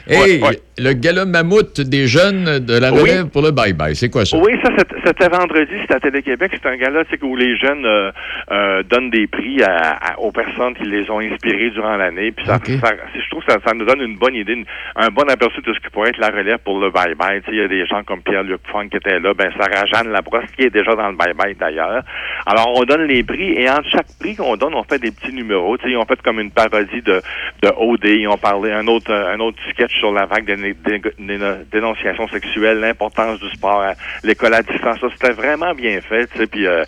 Hey, Ouais, ouais. le gala mammouth des jeunes de la Oui. relève pour le bye-bye, c'est quoi ça? Oui, ça, c'était- vendredi, c'était à Télé-Québec. C'est un gala où les jeunes euh, euh, donnent des prix à- à- aux personnes qui les ont inspirés durant l'année. Puis ça, ça- je trouve que ça, ça nous donne une bonne idée, une- un bon aperçu de ce qui pourrait être la relève pour le bye-bye. Il y a des gens comme Pierre-Luc Funk qui était là, ben Sarah-Jeanne Labrosse qui est déjà dans le bye-bye d'ailleurs. Alors, on donne les prix et entre chaque prix qu'on donne, on fait des petits numéros. Tu sais, Ils ont fait comme une parodie de, de OD. Ils ont parlé un autre, un autre sketch sur la vague de dénonciation sexuelle, l'importance du sport, l'école à distance. Ça, c'était vraiment bien fait. Puis, euh,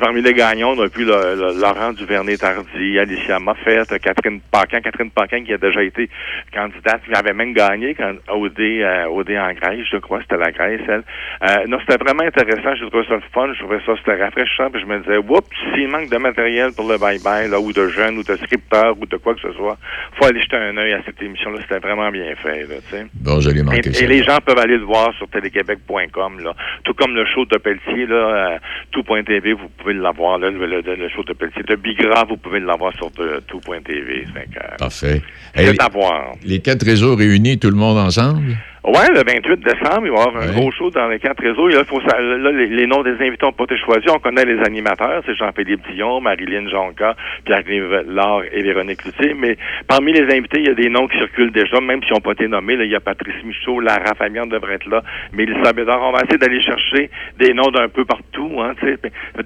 parmi les gagnants, on a pu Laurent Duvernay-Tardy, Alicia Moffett, Catherine Paquin. Catherine Paquin qui a déjà été candidate, qui avait même gagné quand OD, euh, en Grèce, je crois, c'était la Grèce, elle. Euh, non, c'était vraiment intéressant. J'ai trouvé ça fun. Je trouvais ça, c'était rafraîchissant. Puis je me disais, oups, s'il manque de matériel pour le bye-bye, là, ou de jeunes, ou de scripteurs, ou de quoi que ce soit, faut aller jeter un œil à cette émission-là. C'était vraiment bien fait, là. Bon, je l'ai manqué. Et, ça. et les gens peuvent aller le voir sur téléquébec.com, là. Tout comme le show de Pelletier, là, euh, tout.tv, vous pouvez l'avoir, là, le, le, le show de Pelletier. De Bigra, vous pouvez l'avoir sur de- tout.tv. Euh, Parfait. Hey, voir. les quatre réseaux réunis, tout le monde ensemble? Ouais, le 28 décembre, il va y avoir un gros show dans les quatre réseaux. Et là, faut là, les, les noms des invités n'ont pas été choisis. On connaît les animateurs, c'est Jean-Philippe Dion, Marilyn Jonca, Pierre-Yves Laure et Véronique Cloutier. Mais parmi les invités, il y a des noms qui circulent déjà, même s'ils n'ont pas été nommés. Là, il y a Patrice Michaud, Lara Fabian devrait être là, Mélissa Bédard. On va essayer d'aller chercher des noms d'un peu partout. Hein.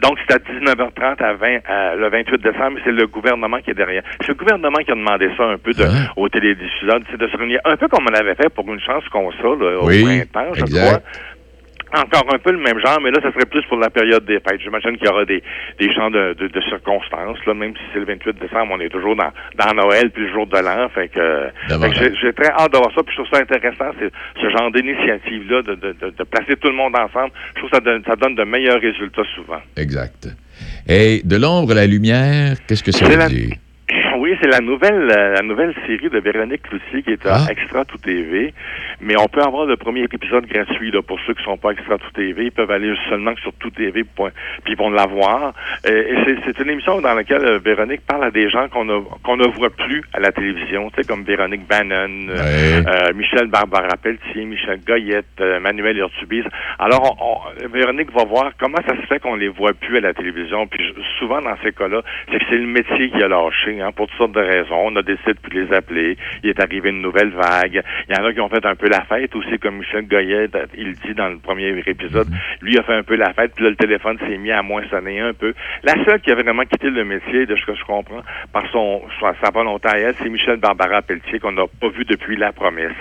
Donc, c'est à 19h30 à 20, à- le 28 décembre. C'est le gouvernement qui est derrière. C'est le gouvernement qui a demandé ça un peu de, aux télédiffuseurs, de se réunir un peu comme on avait fait pour une chance qu'on ça là, au Oui, printemps, je exact. crois. Encore un peu le même genre, mais là, ça serait plus pour la période des fêtes. J'imagine qu'il y aura des, des chants de, de, de circonstances. Là, même si c'est le 28 décembre, on est toujours dans, dans Noël puis le jour de l'an. Fait que, fait que j'ai- très hâte de voir ça. Puis je trouve ça intéressant, c'est ce genre d'initiative-là, de, de, de, de placer tout le monde ensemble. Je trouve que ça donne, ça donne de meilleurs résultats souvent. Exact. Et de l'ombre à la lumière, qu'est-ce que ça C'est veut la- dire? Oui, c'est la nouvelle euh, la nouvelle série de Véronique Cloutier qui est à Extra Tout TV. Mais on peut avoir le premier épisode gratuit là, pour ceux qui sont pas Extra Tout TV. Ils peuvent aller seulement sur Tout TV puis ils vont l'avoir. Euh, et c'est- une émission dans laquelle euh, Véronique parle à des gens qu'on ne qu'on ne voit plus à la télévision, tu sais, comme Véronique Bannon, euh, Michel Barbara Pelletier, Michel Goyette, euh, Manuel Urtubise. Alors, on- on- Véronique va voir comment ça se fait qu'on les voit plus à la télévision. Puis souvent dans ces cas-là, c'est que c'est le métier qui a lâché, hein, pour toutes sortes de raisons. On a décidé de plus les appeler. Il est arrivé une nouvelle vague. Il y en a qui ont fait un peu la fête aussi, comme Michel Goyette, il dit dans le premier épisode. Lui a fait un peu la fête, puis là, le téléphone s'est mis à moins sonner un peu. La seule qui a vraiment quitté le métier, de ce que je comprends, par son, sa volonté à elle, c'est Michel Barbara Pelletier, qu'on n'a pas vu depuis La Promesse.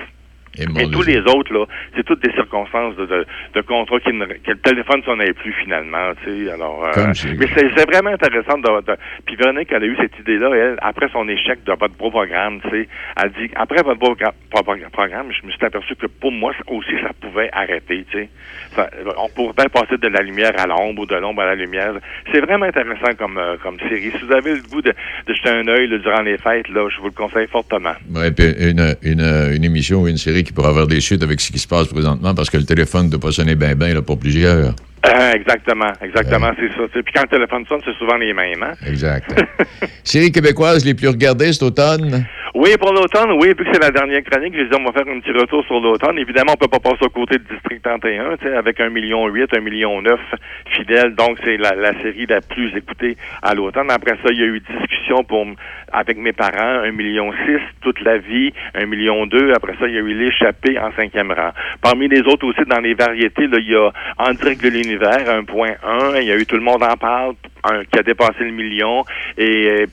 Et Mais tous les autres, là, c'est toutes des circonstances de, de, de contrat qui ne, que le téléphone ne sonnait plus finalement, tu sais. Alors, euh, mais c'est vraiment intéressant de, de- Puis Véronique, elle a eu cette idée-là, elle, après son échec de votre beau programme, tu sais. Elle dit, après votre beau gra- pro- pro- programme, je me suis aperçu que pour moi aussi, ça pouvait arrêter, tu sais. Ça- On pourrait passer de la lumière à l'ombre ou de l'ombre à la lumière. C'est vraiment intéressant comme, euh, comme série. Si vous avez le goût de, de jeter un œil là, durant les fêtes, là, je vous le conseille fortement. Ouais, puis une, une, une émission ou une série qui pourrait avoir des suites avec ce qui se passe présentement parce que le téléphone ne doit pas sonner bien bien là, pour plusieurs. Euh, exactement, exactement, c'est ça. Puis quand le téléphone sonne, c'est souvent les mêmes. Hein? Exact. (laughs) Séries québécoises les plus regardées cet automne? Oui, pour l'automne, oui, vu que c'est la dernière chronique, je dis on va faire un petit retour sur l'automne. Évidemment, on peut pas passer au côté de District 31, tu sais, avec un million huit, un million neuf fidèles. Donc, c'est la, la série la plus écoutée à l'automne. Après ça, il y a eu discussion pour avec mes parents, un million six, toute la vie, un million deux. Après ça, il y a eu l'échappée en cinquième rang. Parmi les autres aussi, dans les variétés, là, il y a En direct de l'univers, 1.1. Il y a eu Tout le monde en parle, un- qui a dépassé le million. Et euh,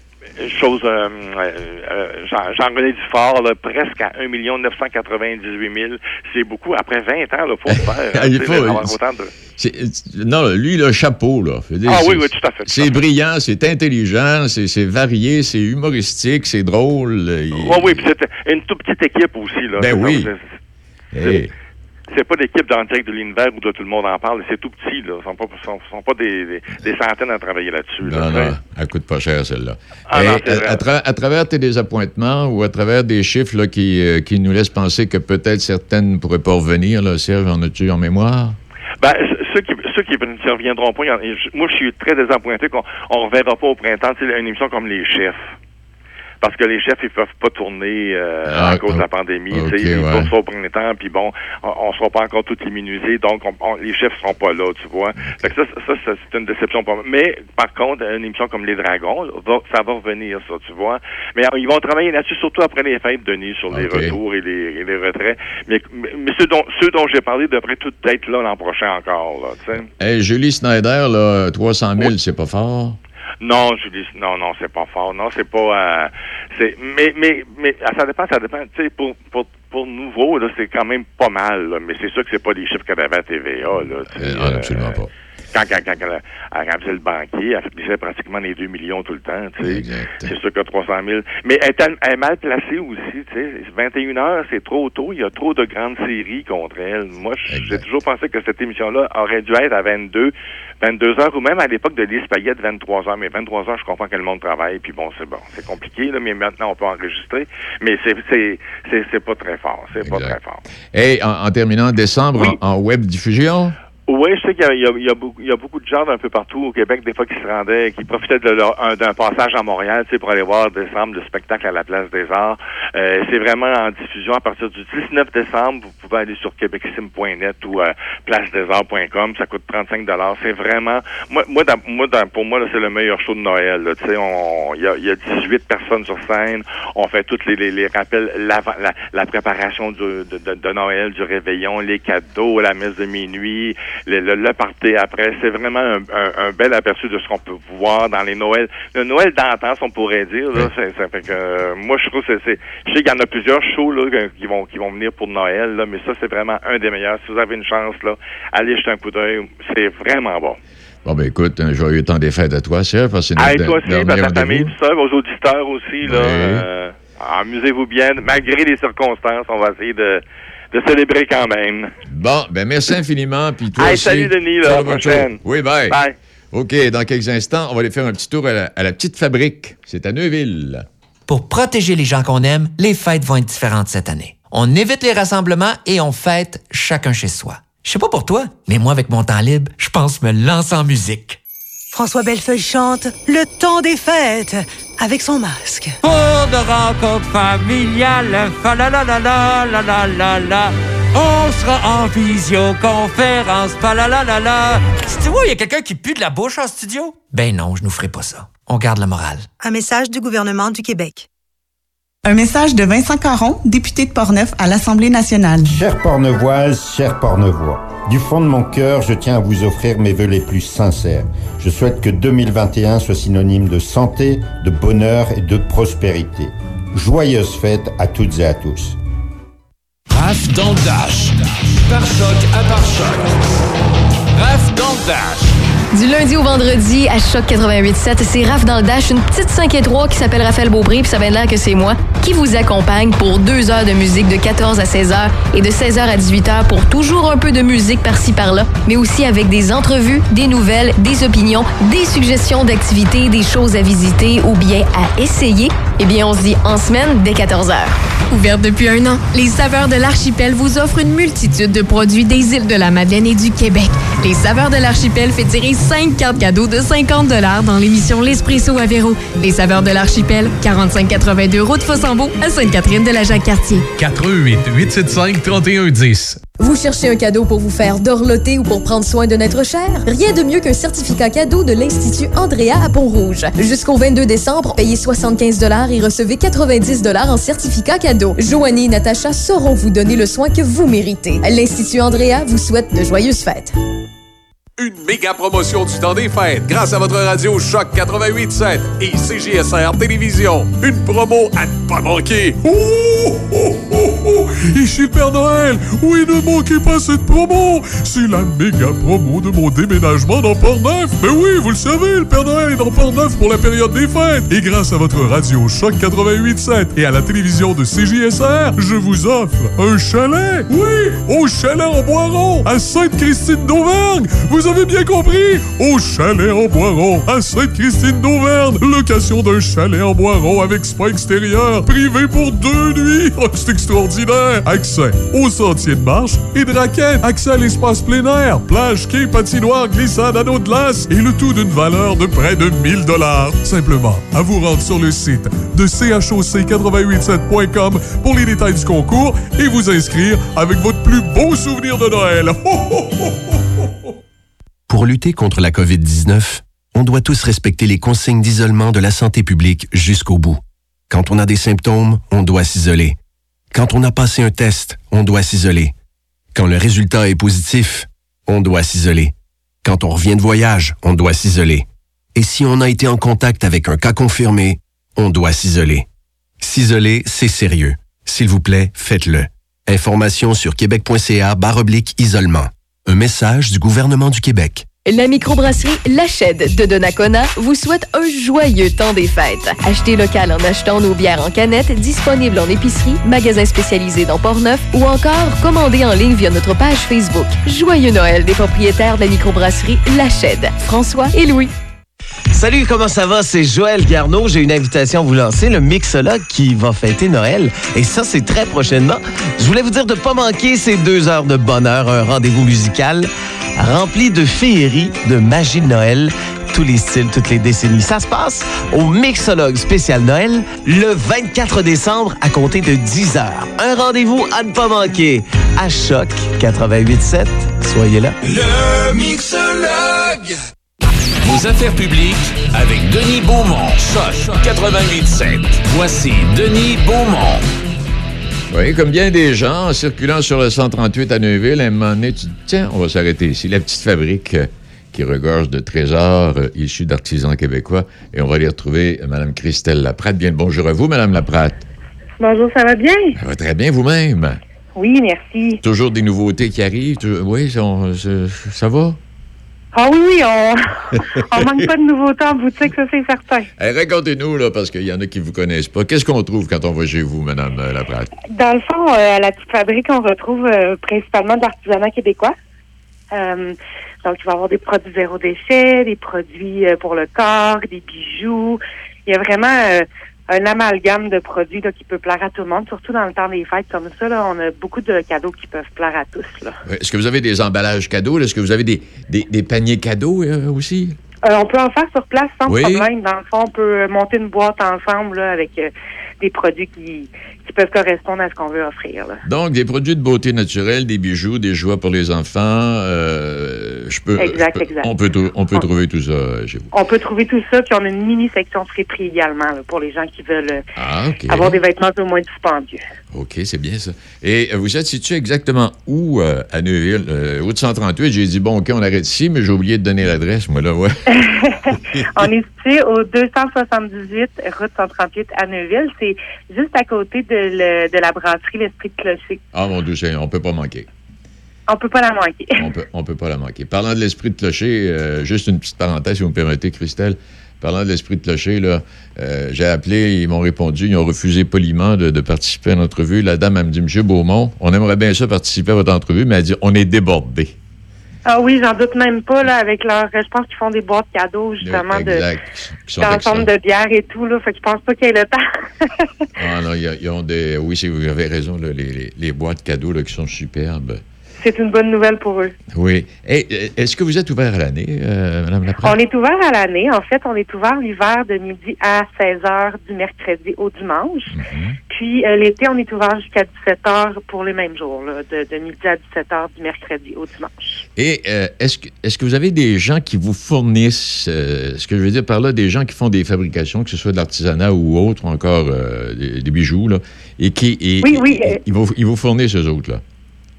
chose, euh, euh, Jean- Jean-René Dufort, là, presque à 1 998 000. C'est beaucoup. Après 20 ans, il faut le faire. (laughs) Il faut- autant de- Non, lui, le chapeau, là. Dire, Ah oui, c'est- oui, tout à fait. C'est brillant, c'est intelligent, c'est varié, c'est humoristique, c'est drôle. il- Oui, oui, puis c'est une toute petite équipe aussi. Là. Ben oui. ça, c'est- pas l'équipe direct de l'univers où de tout le monde en parle. C'est tout petit. Là. Ils sont pas, sont, sont pas des, des, des centaines à travailler là-dessus. là, Non, non, elle coûte pas cher, celle-là. Ah à, vrai. à tra- à travers tes désappointements ou à travers des chiffres là, qui, euh, qui nous laissent penser que peut-être certaines ne pourraient pas revenir, là, Serge, en as-tu en mémoire? Ben, ceux qui ceux qui ne reviendront pas, moi je suis très désappointé qu'on on reverra pas au printemps une émission comme Les Chefs. Parce que les chefs, ils peuvent pas tourner euh, Ah, à cause de la ok, pandémie. ok, tu sais, ils ouais. tournent ça au printemps, puis bon, on, on sera pas encore tout immunisés, donc on- on- les chefs seront pas là, tu vois. Fait que ça, ça, ça, c'est une déception pour moi. Mais par contre, une émission comme Les Dragons, va- ça va revenir, ça, tu vois. Mais ils vont travailler là-dessus, surtout après les fêtes, Denis, sur les retours et les, et les retraits. Mais, mais, mais ceux dont, ceux dont j'ai parlé devraient tout être là l'an prochain encore, là, tu sais. Hey, Julie Snyder, là, 300 000, c'est pas fort? Non, Julie, non, non, c'est pas fort. Non, c'est pas. euh, c'est, mais, mais, mais ah, ça dépend, ça dépend. Tu sais, pour, pour, pour nouveau, là, c'est quand même pas mal. là, mais c'est sûr que c'est pas les chiffres qu'elle avait à TVA. Là, sais, non, absolument pas. Quand, quand, quand elle, elle remplissait le banquier, elle remplissait pratiquement les 2 millions tout le temps. Tu sais. C'est sûr que 300 000. Mais elle est, tel- elle est mal placée aussi. Tu sais. 21 heures, c'est trop tôt. Il y a trop de grandes séries contre elle. Moi, j'ai toujours pensé que cette émission-là aurait dû être à 22, 22 heures ou même à l'époque de Lise Payette, 23 heures. Mais 23 heures, je comprends que le monde travaille. Puis bon, c'est bon. C'est compliqué, là, mais maintenant, on peut enregistrer. Mais c'est, c'est, c'est, c'est pas très fort. C'est pas très fort. Hey, en, en terminant, décembre, en, en web diffusion? Oui, je sais qu'il y y y a beaucoup, de gens d'un peu partout au Québec, des fois, qui se rendaient, qui profitaient d'un passage à Montréal, tu sais, pour aller voir décembre le spectacle à la Place des Arts. Euh, c'est vraiment en diffusion à partir du 19 décembre. Vous pouvez aller sur québecsim.net ou euh, placedesarts.com. Ça coûte 35 C'est vraiment, moi, moi, dans- moi dans- pour moi, c'est le meilleur show de Noël. Tu sais, on, il y a, y a 18 personnes sur scène. On fait toutes les, les, les rappels, la, la préparation du- de, de, de Noël, du réveillon, les cadeaux, la messe de minuit, le, le, le party après. C'est vraiment un, un- un bel aperçu de ce qu'on peut voir dans les Noëls. Le Noël d'antan, si on pourrait dire. Là, fait que, moi, je trouve que c'est... Je sais qu'il y en a plusieurs shows là, qui, vont, qui vont venir pour Noël, là, mais ça, c'est vraiment un des meilleurs. Si vous avez une chance, là, allez jeter un coup d'œil. C'est vraiment bon. Bon, ben écoute, un joyeux temps des fêtes à toi, Serge, parce que toi aussi, à ta famille, tout ça, aux auditeurs aussi, là. Oui. euh, Amusez-vous bien, malgré les circonstances, on va essayer de, de célébrer quand même. Bon, ben merci infiniment, puis toi Hey, aussi. salut, Denis, là, à la prochaine. Oui, bye. Bye. OK, dans quelques instants, on va aller faire un petit tour à la, à la petite fabrique. C'est à Neuville. Pour protéger les gens qu'on aime, les fêtes vont être différentes cette année. On évite les rassemblements et on fête chacun chez soi. Je sais pas pour toi, mais moi, avec mon temps libre, je pense me lancer en musique. François Bellefeuille chante Le temps des fêtes avec son masque. Pour de rencontres familiales, fa la la la la la la la la. On sera en visioconférence, fa la la la la. Tu vois, il y a quelqu'un qui pue de la bouche en studio? Ben non, je nous ferai pas ça. On garde la morale. Un message du gouvernement du Québec. Un message de Vincent Caron, député de Portneuf à l'Assemblée nationale. Chère Pornevoise, chers Pornevois, du fond de mon cœur, je tiens à vous offrir mes vœux les plus sincères. Je souhaite que 2021 soit synonyme de santé, de bonheur et de prospérité. Joyeuses fêtes à toutes et à tous. Raph dans le Dash. Par choc à par choc. Raph dans le Dash. Du lundi au vendredi à Choc 88.7, c'est Raph dans le Dash, une petite 5 et 3 qui s'appelle Raphaël Beaupré, puis ça vient là que c'est moi, qui vous accompagne pour deux heures de musique de 14 à 16 heures et de 16 heures à 18 heures pour toujours un peu de musique par-ci par-là, mais aussi avec des entrevues, des nouvelles, des opinions, des suggestions d'activités, des choses à visiter ou bien à essayer. Eh bien, on se dit en semaine dès 14 heures. Ouverte depuis un an, les Saveurs de l'Archipel vous offrent une multitude de produits des îles de la Madeleine et du Québec. Les Saveurs de l'Archipel fait tirer 5 cartes cadeaux de 50 dans l'émission L'Espresso à Véro. Les Saveurs de l'Archipel, 4582 route Fossambeau à Sainte-Catherine de la Jacques-Cartier. 418 875 3110. Vous cherchez un cadeau pour vous faire dorloter ou pour prendre soin de notre cher? Rien de mieux qu'un certificat cadeau de l'Institut Andrea à Pont-Rouge. Jusqu'au 22 décembre, payez 75 et recevez 90 en certificat cadeau. Joanie et Natacha sauront vous donner le soin que vous méritez. L'Institut Andrea vous souhaite de joyeuses fêtes. Une méga promotion du temps des fêtes grâce à votre radio Choc 88.7 et CGSR Télévision. Une promo à ne pas manquer. Oh, oh, oh, oh! Ici le Père Noël! Oui, ne manquez pas cette promo! C'est la méga promo de mon déménagement dans Port-Neuf! Mais oui, vous le savez, le Père Noël est dans Port-Neuf pour la période des fêtes! Et grâce à votre radio Choc 88.7 et à la télévision de CJSR, je vous offre un chalet! Oui! Au chalet en Boiron, à Sainte-Christine d'Auvergne! Vous avez bien compris! Au chalet en Boiron, à Sainte-Christine d'Auvergne! Location d'un chalet en Boiron avec spa extérieur, privé pour deux nuits! Oh, Accès au sentier de marche et de raquettes. Accès à l'espace plein air, plage, quai, patinoire, glissade, anneau de glace et le tout d'une valeur de près de 1000 dollars. Simplement, à vous rendre sur le site de choc887.com pour les détails du concours et vous inscrire avec votre plus beau souvenir de Noël. Pour lutter contre la COVID-19, on doit tous respecter les consignes d'isolement de la santé publique jusqu'au bout. Quand on a des symptômes, on doit s'isoler. Quand on a passé un test, on doit s'isoler. Quand le résultat est positif, on doit s'isoler. Quand on revient de voyage, on doit s'isoler. Et si on a été en contact avec un cas confirmé, on doit s'isoler. S'isoler, c'est sérieux. S'il vous plaît, faites-le. Information sur québec.ca isolement. Un message du gouvernement du Québec. La microbrasserie Lachède de Donnacona vous souhaite un joyeux temps des fêtes. Achetez local en achetant nos bières en canette disponibles en épicerie, magasins spécialisés dans Portneuf ou encore commandez en ligne via notre page Facebook. Joyeux Noël des propriétaires de la microbrasserie Lachède, François et Louis. Salut, comment ça va? C'est Joël Garneau. J'ai une invitation à vous lancer, le Mixologue qui va fêter Noël. Et ça, c'est très prochainement. Je voulais vous dire de ne pas manquer ces deux heures de bonheur, un rendez-vous musical rempli de féerie, de magie de Noël, tous les styles, toutes les décennies. Ça se passe au Mixologue spécial Noël le 24 décembre à compter de 10 heures. Un rendez-vous à ne pas manquer à Choc 88.7. Soyez là. Le Mixologue. Vos affaires publiques avec Denis Beaumont. Choc 88.7. Voici Denis Beaumont. Oui, comme bien des gens, en circulant sur le 138 à Neuville, à un moment donné, tu dis, tiens, on va s'arrêter ici. La petite fabrique euh, qui regorge de trésors euh, issus d'artisans québécois. Et on va aller retrouver euh, Mme Christelle Laprate. Bien le bonjour à vous, Mme Laprate. Bonjour, ça va bien? Ça va très bien vous-même? Oui, merci. Toujours des nouveautés qui arrivent? toujours- Oui, on- ça va? Ah oui, oui, on, (laughs) on manque pas de nouveautés en boutique, ça c'est certain. Eh, Racontez-nous, là, parce qu'il y en a qui ne vous connaissent pas. Qu'est-ce qu'on trouve quand on va chez vous, Mme euh, Laprate? Dans le fond, euh, à la petite fabrique, on retrouve euh, principalement de l'artisanat québécois. Euh, donc, il va y avoir des produits zéro déchet, des produits pour le corps, des bijoux. Il y a vraiment un amalgame de produits là, qui peut plaire à tout le monde, surtout dans le temps des fêtes comme ça. Là, on a beaucoup de cadeaux qui peuvent plaire à tous. Là. Euh, Est-ce que vous avez des emballages cadeaux? Est-ce que vous avez des, des, des paniers cadeaux euh, aussi? Euh, on peut en faire sur place sans Oui. problème. Dans le fond, on peut monter une boîte ensemble là, avec euh, des produits qui, qui peuvent correspondre à ce qu'on veut offrir. Là. Donc, des produits de beauté naturelle, des bijoux, des joies pour les enfants. euh, je peux, Exact, je peux- exact. On peut, on peut On- trouver tout ça euh, chez vous. On peut trouver tout ça, puis on a une mini section friperie également là, pour les gens qui veulent euh, Ah, avoir des vêtements un peu moins dispendieux. OK, c'est bien ça. Et euh, vous êtes situé exactement où euh, à Neuville? Euh, route 138, j'ai dit, bon, OK, on arrête ici, mais j'ai oublié de donner l'adresse, moi, là, ouais. (laughs) on est situé au 278 route 138 à Neuville. C'est juste à côté de le- de la brasserie L'Esprit de Clocher. Ah, mon Dieu, on peut pas manquer. On peut pas la manquer. On peut, on peut pas la manquer. Parlant de l'esprit de clocher, euh, juste une petite parenthèse, si vous me permettez, Christelle. Parlant de l'esprit de clocher, là, euh, j'ai appelé, ils m'ont répondu, ils ont refusé poliment de, de participer à l'entrevue. La dame, elle me dit, Monsieur Beaumont, on aimerait bien ça participer à votre entrevue, mais elle dit, on est débordé. Ah oui, j'en doute même pas, là, avec leur. Je pense qu'ils font des boîtes cadeaux, justement, de Exact. Sont d'ensemble de bière et tout, là. Fait que je pense pas qu'il y ait le temps. Ah non, ils ont des. Oui, vous avez raison, là, les, les- les boîtes cadeaux là, qui sont superbes. C'est une bonne nouvelle pour eux. Oui. Euh, Est-ce que vous êtes ouvert à l'année, euh, Madame Laprade? On est ouvert à l'année. En fait, on est ouvert l'hiver de midi à 16 h du mercredi au dimanche. Mhm. Puis euh, l'été, on est ouvert jusqu'à 17 h pour les mêmes jours, là, de, de midi à 17 h du mercredi au dimanche. Et euh, est-ce que, est que vous avez des gens qui vous fournissent, ce que je veux dire par là, des gens qui font des fabrications, que ce soit de l'artisanat ou autre, ou encore des, des bijoux, là, et qui et- Oui, oui, et- ils, vous, ils vous fournissent eux autres, là?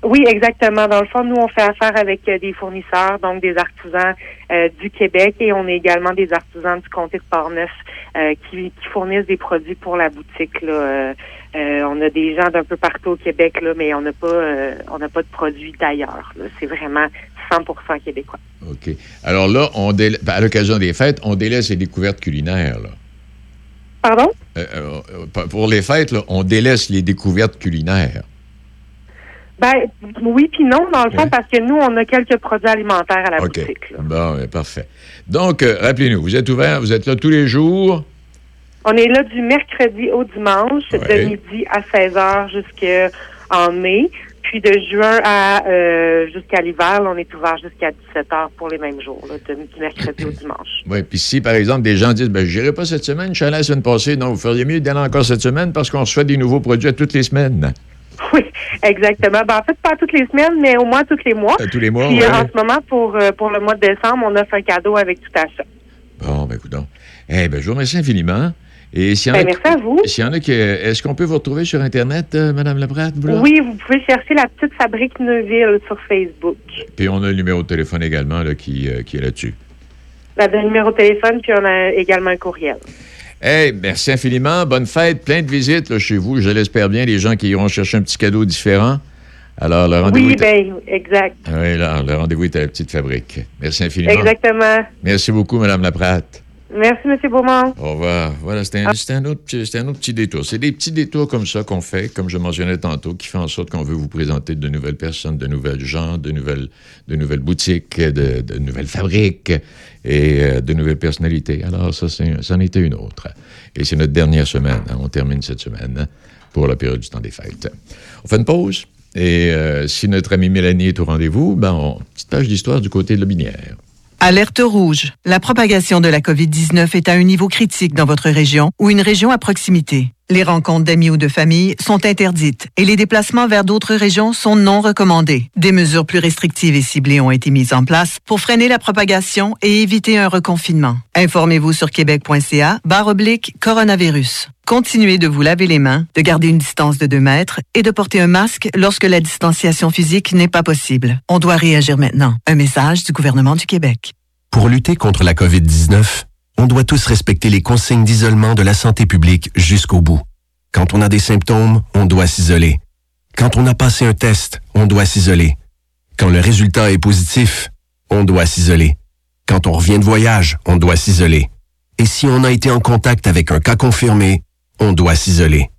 Oui, exactement. Dans le fond, nous, on fait affaire avec euh, des fournisseurs, donc des artisans euh, du Québec et on est également des artisans du comté de Portneuf euh, qui, qui fournissent des produits pour la boutique. Là. On a des gens d'un peu partout au Québec, là, mais on n'a pas on n'a pas de produits d'ailleurs. C'est vraiment 100% québécois. OK. Alors là, on déla- à l'occasion des fêtes, on délaisse les découvertes culinaires, là. Pardon? Pour les fêtes, là, on délaisse les découvertes culinaires. Ben oui puis non, dans le fond, parce que nous, on a quelques produits alimentaires à la boutique. là. Bon, ben, parfait. Donc, euh, rappelez-nous, vous êtes ouvert, vous êtes là tous les jours? On est là du mercredi au dimanche, de midi à 16 h jusqu'en mai. Puis de juin à euh, jusqu'à l'hiver, on est ouvert jusqu'à 17 h pour les mêmes jours, là, de, du mercredi au dimanche. Oui, puis si, par exemple, des gens disent, ben, je n'irai pas cette semaine, je suis allé la semaine passée, non, vous feriez mieux d'aller encore cette semaine parce qu'on reçoit des nouveaux produits à toutes les semaines. (laughs) Oui, exactement. Ben, en fait, pas toutes les semaines, mais au moins tous les mois. À tous les mois, Puis ouais. euh, en ce moment, pour, euh, pour le mois de décembre, on offre un cadeau avec tout achat. Bon, ben, écoute donc. Eh ben, je vous remercie infiniment. Et en Ben, a, merci à vous. S'il y en a qui. Est-ce qu'on peut vous retrouver sur Internet, euh, Madame? Oui, vous pouvez chercher la petite fabrique Neuville sur Facebook. Puis on a le numéro de téléphone également là, qui, euh, qui est là-dessus. Là, le numéro de téléphone, puis on a également un courriel. Hey, merci infiniment. Bonne fête. Plein de visites là, chez vous. Je l'espère bien. Les gens qui iront chercher un petit cadeau différent. Alors, le rendez-vous Oui, est... ben, exact. Oui, là, le rendez-vous est à la petite fabrique. Merci infiniment. Exactement. Merci beaucoup, Madame Laprate. Merci, M. Beaumont. Au revoir. Voilà, c'était un, un autre, un autre petit détour. C'est des petits détours comme ça qu'on fait, comme je mentionnais tantôt, qui fait en sorte qu'on veut vous présenter de nouvelles personnes, de nouvelles gens, de nouvelles, de nouvelles boutiques, de, de nouvelles fabriques et euh, de nouvelles personnalités. Alors, ça, c'en était une autre. Et c'est notre dernière semaine. hein. On termine cette semaine hein, pour la période du temps des fêtes. On fait une pause. Et euh, si notre amie Mélanie est au rendez-vous, ben, on, petite page d'histoire du côté de la binière. Alerte rouge. La propagation de la COVID-19 est à un niveau critique dans votre région ou une région à proximité. Les rencontres d'amis ou de famille sont interdites et les déplacements vers d'autres régions sont non recommandés. Des mesures plus restrictives et ciblées ont été mises en place pour freiner la propagation et éviter un reconfinement. Informez-vous sur québec.ca barre oblique coronavirus. Continuez de vous laver les mains, de garder une distance de 2 mètres et de porter un masque lorsque la distanciation physique n'est pas possible. On doit réagir maintenant. Un message du gouvernement du Québec. Pour lutter contre la COVID-19, on doit tous respecter les consignes d'isolement de la santé publique jusqu'au bout. Quand on a des symptômes, on doit s'isoler. Quand on a passé un test, on doit s'isoler. Quand le résultat est positif, on doit s'isoler. Quand on revient de voyage, on doit s'isoler. Et si on a été en contact avec un cas confirmé, on doit s'isoler.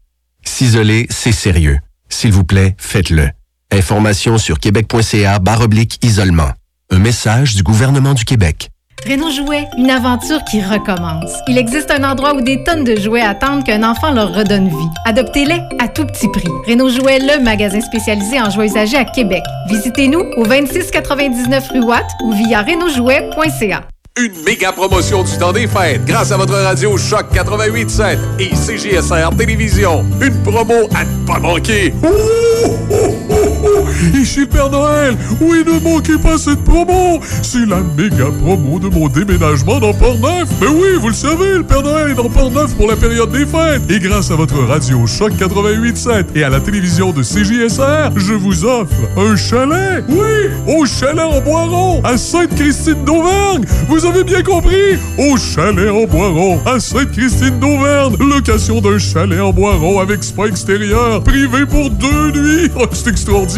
S'isoler, c'est sérieux. S'il vous plaît, faites-le. Information sur québec.ca barre oblique isolement. Un message du gouvernement du Québec. Renault Jouet, une aventure qui recommence. Il existe un endroit où des tonnes de jouets attendent qu'un enfant leur redonne vie. Adoptez-les à tout petit prix. Renault Jouet, le magasin spécialisé en jouets usagés à Québec. Visitez-nous au 2699 rue Watt ou via renaultjouet.ca. Une méga promotion du temps des fêtes grâce à votre radio Choc 88.7 et CGSR Télévision. Une promo à ne pas manquer. Ouh, ouh, ouh, oh, Ici le Père Noël. Oui, ne manquez pas cette promo. C'est la méga promo de mon déménagement dans Port-Neuf. Mais oui, vous le savez, le Père Noël est dans Port-Neuf pour la période des fêtes. Et grâce à votre radio Choc 88.7 et à la télévision de CJSR, je vous offre un chalet. Oui, au chalet en Boiron, à Sainte-Christine d'Auvergne. Vous avez bien compris? Au chalet en Boiron, à Sainte-Christine d'Auvergne. Location d'un chalet en Boiron avec spa extérieur, privé pour deux nuits. Oh, c'est extraordinaire.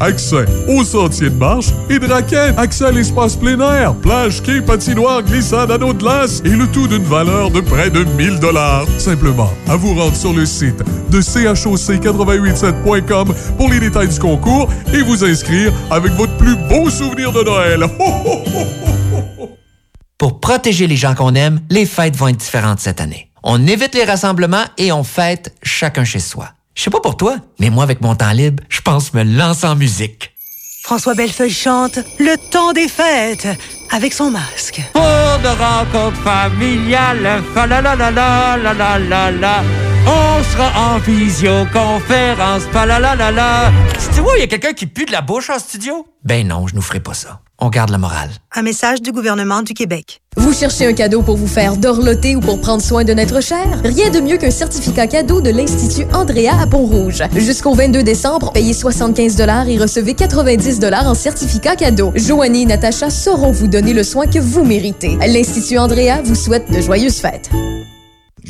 Accès aux sentiers de marche et de raquettes. Accès à l'espace plein air, plage, quai, patinoire, glissade, anneau de glace et le tout d'une valeur de près de 1000 dollars. Simplement, à vous rendre sur le site de choc887.com pour les détails du concours et vous inscrire avec votre plus beau souvenir de Noël. (laughs) Pour protéger les gens qu'on aime, les fêtes vont être différentes cette année. On évite les rassemblements et on fête chacun chez soi. Je sais pas pour toi, mais moi, avec mon temps libre, je pense me lancer en musique. François Bellefeuille chante Le temps des fêtes avec son masque. Pour de rencontres familiales, fa la la la la la la la la. On sera en visioconférence, fa la la la la. Tu vois, il y a quelqu'un qui pue de la bouche en studio? Ben non, je nous ferai pas ça. On garde la morale. Un message du gouvernement du Québec. Vous cherchez un cadeau pour vous faire dorloter ou pour prendre soin de notre cher? Rien de mieux qu'un certificat cadeau de l'Institut Andrea à Pont-Rouge. Jusqu'au 22 décembre, payez 75 et recevez 90 en certificat cadeau. Joanie et Natacha sauront vous donner le soin que vous méritez. L'Institut Andrea vous souhaite de joyeuses fêtes.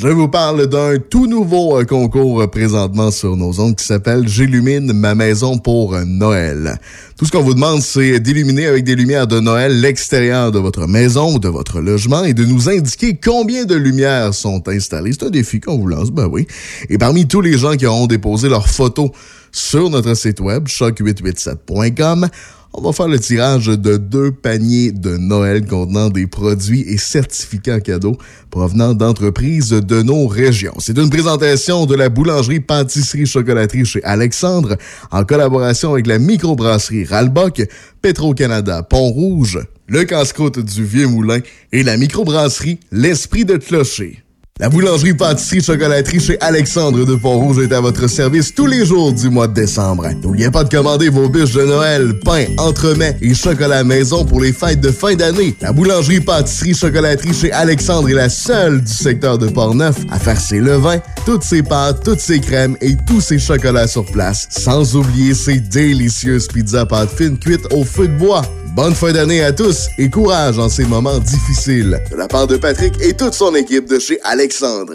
Je vous parle d'un tout nouveau euh, concours euh, présentement sur nos ondes qui s'appelle J'illumine ma maison pour Noël. Tout ce qu'on vous demande, c'est d'illuminer avec des lumières de Noël l'extérieur de votre maison ou de votre logement et de nous indiquer combien de lumières sont installées. C'est un défi qu'on vous lance, ben oui. Et parmi tous les gens qui auront déposé leurs photos sur notre site web, choc887.com, on va faire le tirage de deux paniers de Noël contenant des produits et certificats cadeaux provenant d'entreprises de nos régions. C'est une présentation de la boulangerie pâtisserie chocolaterie chez Alexandre en collaboration avec la microbrasserie Ralbock, Petro-Canada Pont-Rouge, le casse-croûte du Vieux Moulin et la microbrasserie L'Esprit de Clocher. La boulangerie pâtisserie chocolaterie chez Alexandre de Pont-Rouge est à votre service tous les jours du mois de décembre. N'oubliez pas de commander vos bûches de Noël, pain, entremets et chocolat maison pour les fêtes de fin d'année. La boulangerie pâtisserie chocolaterie chez Alexandre est la seule du secteur de Portneuf à faire ses levains, toutes ses pâtes, toutes ses crèmes et tous ses chocolats sur place. Sans oublier ses délicieuses pizzas pâtes fines cuites au feu de bois. Bonne fin d'année à tous et courage en ces moments difficiles. De la part de Patrick et toute son équipe de chez Alexandre.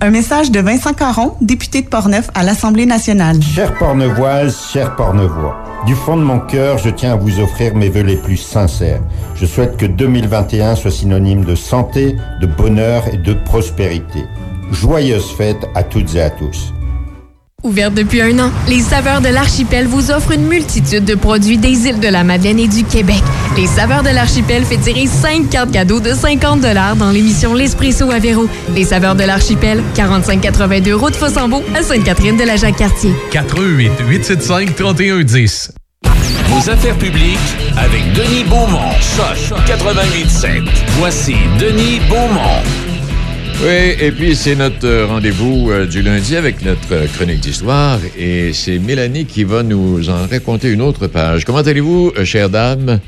Un message de Vincent Caron, député de Portneuf à l'Assemblée nationale. Chère Pornevoise, chers Pornevois, du fond de mon cœur, je tiens à vous offrir mes vœux les plus sincères. Je souhaite que 2021 soit synonyme de santé, de bonheur et de prospérité. Joyeuses fêtes à toutes et à tous. Ouverte depuis un an, les Saveurs de l'Archipel vous offrent une multitude de produits des îles de la Madeleine et du Québec. Les Saveurs de l'Archipel fait tirer 5 cartes cadeaux de 50 dans l'émission L'Espresso à Véro. Les Saveurs de l'Archipel, 4582 route Fossambeau à Sainte-Catherine de la Jacques-Cartier. 418 875 3110. Vos affaires publiques avec Denis Beaumont. Choc 88.7. Voici Denis Beaumont. Oui, et puis c'est notre euh, rendez-vous euh, du lundi avec notre euh, chronique d'histoire et c'est Mélanie qui va nous en raconter une autre page. Comment allez-vous, euh, chère dame?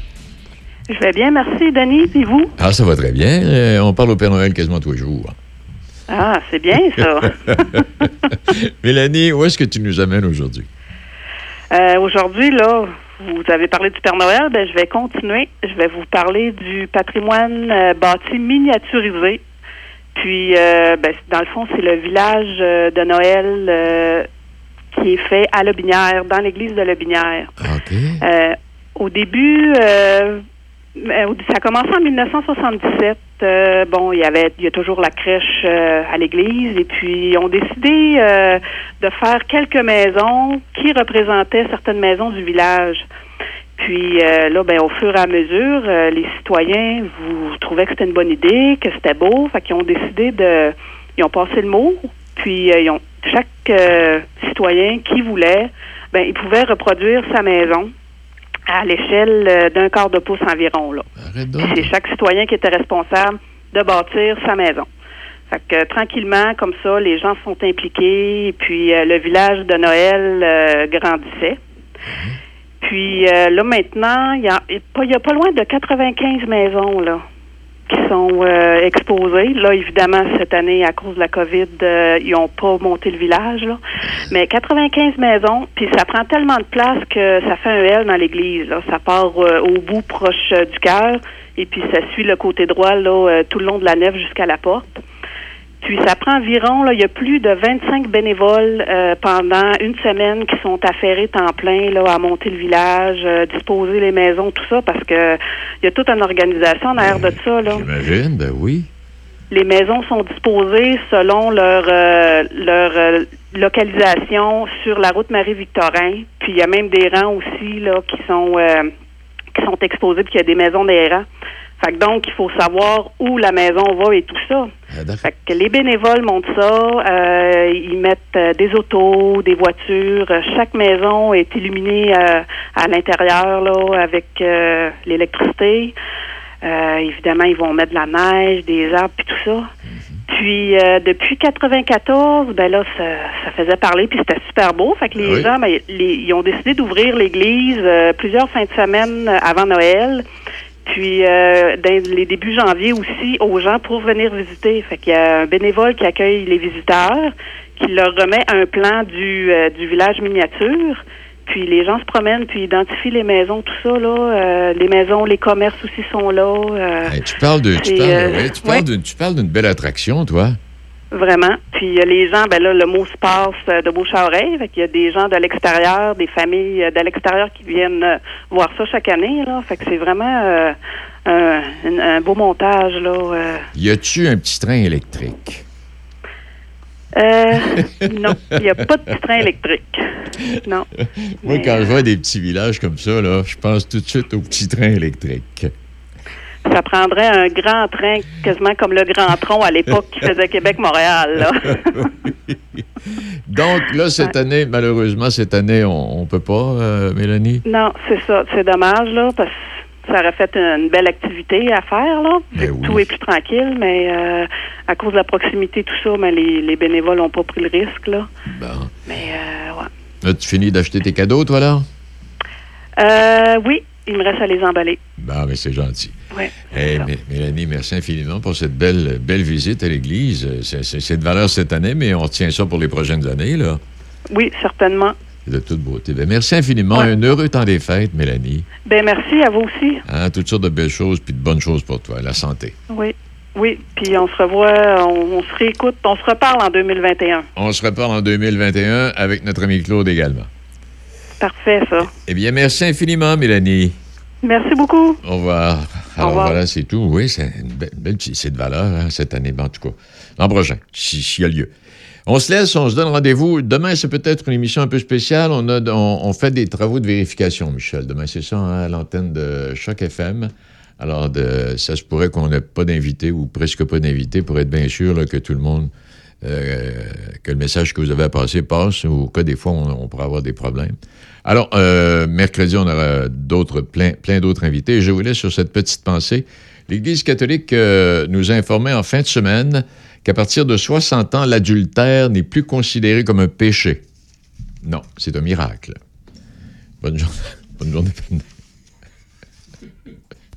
Je vais bien, merci, Denis. Et vous? Ah, ça va très bien. Euh, on parle au Père Noël quasiment tous les jours. Ah, c'est bien, ça. (laughs) Mélanie, où est-ce que tu nous amènes aujourd'hui? Aujourd'hui, là, vous avez parlé du Père Noël. Ben, je vais continuer. Je vais vous parler du patrimoine bâti miniaturisé. Puis, euh, ben, dans le fond, c'est le village euh, de Noël euh, qui est fait à Lobinière, dans l'église de Lobinière. Euh, au début, euh, ça a commencé en 1977. Euh, bon, il y avait, il y a toujours la crèche à l'église, et puis ils ont décidé euh, de faire quelques maisons qui représentaient certaines maisons du village. Puis euh, là, ben, au fur et à mesure, euh, les citoyens vous trouvaient que c'était une bonne idée, que c'était beau, fait qu'ils ont décidé de, ils ont passé le mot, puis euh, ils ont chaque citoyen qui voulait, ben, il pouvait reproduire sa maison à l'échelle d'un quart de pouce environ. Là. C'est chaque citoyen qui était responsable de bâtir sa maison. Fait que tranquillement, comme ça, les gens sont impliqués, et puis euh, le village de Noël euh, grandissait. Puis euh, là, maintenant, il y a, pas- loin de 95 maisons, là qui sont euh, exposées. Là, évidemment, cette année, à cause de la COVID, euh, ils n'ont pas monté le village. Mais 95 maisons, puis ça prend tellement de place que ça fait un L dans l'église. Ça part au bout proche du cœur, et puis ça suit le côté droit tout le long de la nef jusqu'à la porte. Puis ça prend environ, là, il y a plus de 25 bénévoles euh, pendant une semaine qui sont affairés temps plein là, à monter le village, euh, disposer les maisons, tout ça, parce que il y a toute une organisation en arrière de ça. Là. J'imagine, ben oui. Les maisons sont disposées selon leur euh, leur euh, localisation sur la route Marie-Victorin. Puis il y a même des rangs aussi là qui sont euh, qui sont exposés, puis qu'il y a des maisons des rangs. Fait que donc, il faut savoir où la maison va et tout ça. Fait que les bénévoles montent ça, euh, ils mettent euh, des autos, des voitures. Chaque maison est illuminée euh, à l'intérieur là avec euh, l'électricité. Évidemment, ils vont mettre de la neige, des arbres puis tout ça. Puis euh, depuis 94, ben là, ça, ça faisait parler, puis c'était super beau. Fait que les Oui? gens, ben, les- ils ont décidé d'ouvrir l'église plusieurs fins de semaine avant Noël. Puis euh, dans les débuts janvier aussi aux gens pour venir visiter. Fait qu'il y a un bénévole qui accueille les visiteurs, qui leur remet un plan du, euh, du village miniature. Puis les gens se promènent, puis identifient les maisons, tout ça là. Euh, les maisons, les commerces aussi sont là. parles ouais, ouais. tu parles d'une belle attraction, toi. Vraiment. Puis euh, les gens, ben là, le mot se passe euh, de bouche à oreille. Fait qu'il y a des gens de l'extérieur, des familles euh, de l'extérieur qui viennent voir ça chaque année. Là. Fait que c'est vraiment euh, un, un- un beau montage. Là. euh. Y a-tu un petit train électrique? Euh, non, (laughs) il n'y a pas de petit train électrique. Non. Moi, quand je vois des petits villages comme ça, là, je pense tout de suite au petit train électrique. Ça prendrait un grand train, quasiment comme le Grand Tronc à l'époque qui faisait Québec-Montréal. (laughs) Donc, là, cette année, malheureusement, cette année, on ne peut pas, euh, Mélanie? Non, c'est ça. C'est dommage, là, parce que ça aurait fait une belle activité à faire, là. Ben Tout est plus tranquille, mais euh, à cause de la proximité, tout ça, mais les, les bénévoles n'ont pas pris le risque, là. Bon. Mais, euh, ouais. Là, tu finis d'acheter tes cadeaux, toi, là? Euh, oui, il me reste à les emballer. Bon, mais c'est gentil. Oui. Hey, Mé- Mélanie, merci infiniment pour cette belle, belle visite à l'église. C'est- de valeur cette année, mais on retient ça pour les prochaines années, là. Oui, certainement. C'est de toute beauté. Ben, merci infiniment. Un heureux temps des fêtes, Mélanie. Ben merci à vous aussi. Hein, toutes sortes de belles choses, puis de bonnes choses pour toi. La santé. Oui. Oui, puis on se revoit, on, on se réécoute, on se reparle en 2021. On se reparle en 2021 avec notre ami Claude également. Parfait, ça. Eh bien, merci infiniment, Mélanie. Merci beaucoup. Au revoir. Alors revoir. voilà, c'est tout. Oui, c'est une belle, belle petite- c'est de valeur hein, cette année, en tout cas. L'an prochain, si- s'il y a lieu. On se laisse, on se donne rendez-vous. Demain, c'est peut-être une émission un peu spéciale. On, a, on, on fait des travaux de vérification, Michel. Demain, c'est ça, hein, à l'antenne de Choc FM. Alors, de, ça se pourrait qu'on n'ait pas d'invité ou presque pas d'invité pour être bien sûr là, que tout le monde, euh, que le message que vous avez à passer passe, ou au cas des fois, on, on pourrait avoir des problèmes. Alors, euh, mercredi, on aura d'autres, plein, d'autres invités. Je vous laisse sur cette petite pensée. L'Église catholique euh, nous a informé en fin de semaine qu'à partir de 60 ans, l'adultère n'est plus considéré comme un péché. Non, c'est un miracle. Bonne journée. (laughs) Bonne journée.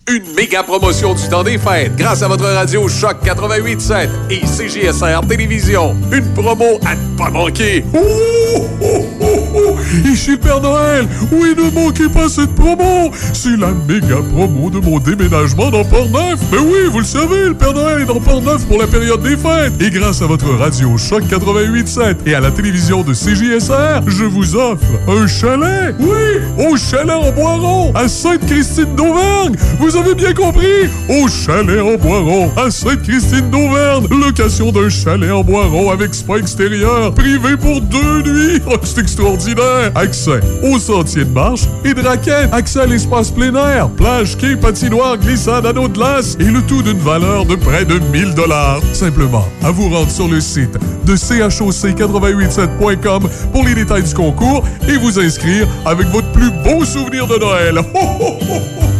Une méga promotion du temps des fêtes grâce à votre radio Choc 88.7 et CGSR Télévision. Une promo à ne pas manquer. Oh, oh, oh. Ici le Père Noël. Oui, ne manquez pas cette promo. C'est la méga promo de mon déménagement dans Port-Neuf. Mais oui, vous le savez, le Père Noël est dans Port-Neuf pour la période des fêtes. Et grâce à votre radio Choc 88.7 et à la télévision de CJSR, je vous offre un chalet. Oui, au chalet en Boiron, à Sainte-Christine d'Auvergne. Vous avez bien compris? Au chalet en Boiron, à Sainte-Christine d'Auvergne. Location d'un chalet en Boiron avec spa extérieur, privé pour deux nuits. (laughs) Oh, c'est extraordinaire. Accès au sentier de marche et de raquettes. Accès à l'espace plein air, plage, quai, patinoire, glissade, anneau de glace et le tout d'une valeur de près de 1000 dollars. Simplement, à vous rendre sur le site de choc887.com pour les détails du concours et vous inscrire avec votre plus beau souvenir de Noël. Ho, ho, ho.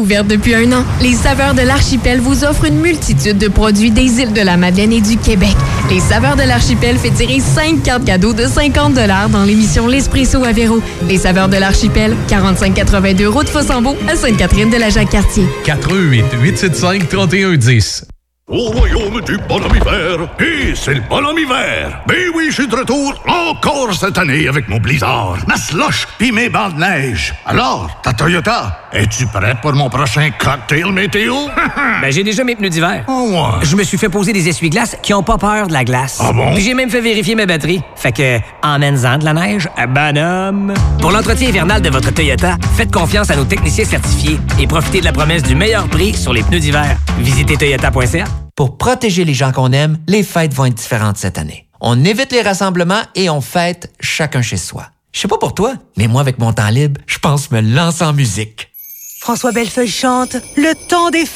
Ouverte depuis un an, les Saveurs de l'Archipel vous offrent une multitude de produits des îles de la Madeleine et du Québec. Les Saveurs de l'Archipel fait tirer 5 cartes cadeaux de 50 dans l'émission L'Espresso à Véro. Les Saveurs de l'Archipel, 4582 route Fossambeau à Sainte-Catherine de la Jacques-Cartier. 418 875 3110. Au royaume du bonhomme hiver, et c'est le bonhomme hiver. Ben oui, je suis de retour encore cette année avec mon blizzard, ma slush pis mes bancs de neige. Alors, ta Toyota, es-tu prête pour mon prochain cocktail météo? (laughs) ben j'ai déjà mes pneus d'hiver. Oh ouais. Je me suis fait poser des essuie-glaces qui ont pas peur de la glace. Ah bon? Puis j'ai même fait vérifier ma batterie. Fait que, emmène-en de la neige, à bonhomme. Pour l'entretien hivernal de votre Toyota, faites confiance à nos techniciens certifiés et profitez de la promesse du meilleur prix sur les pneus d'hiver. Visitez toyota.ca. Pour protéger les gens qu'on aime, les fêtes vont être différentes cette année. On évite les rassemblements et on fête chacun chez soi. Je sais pas pour toi, mais moi, avec mon temps libre, je pense me lancer en musique. François Bellefeuille chante Le temps des fêtes.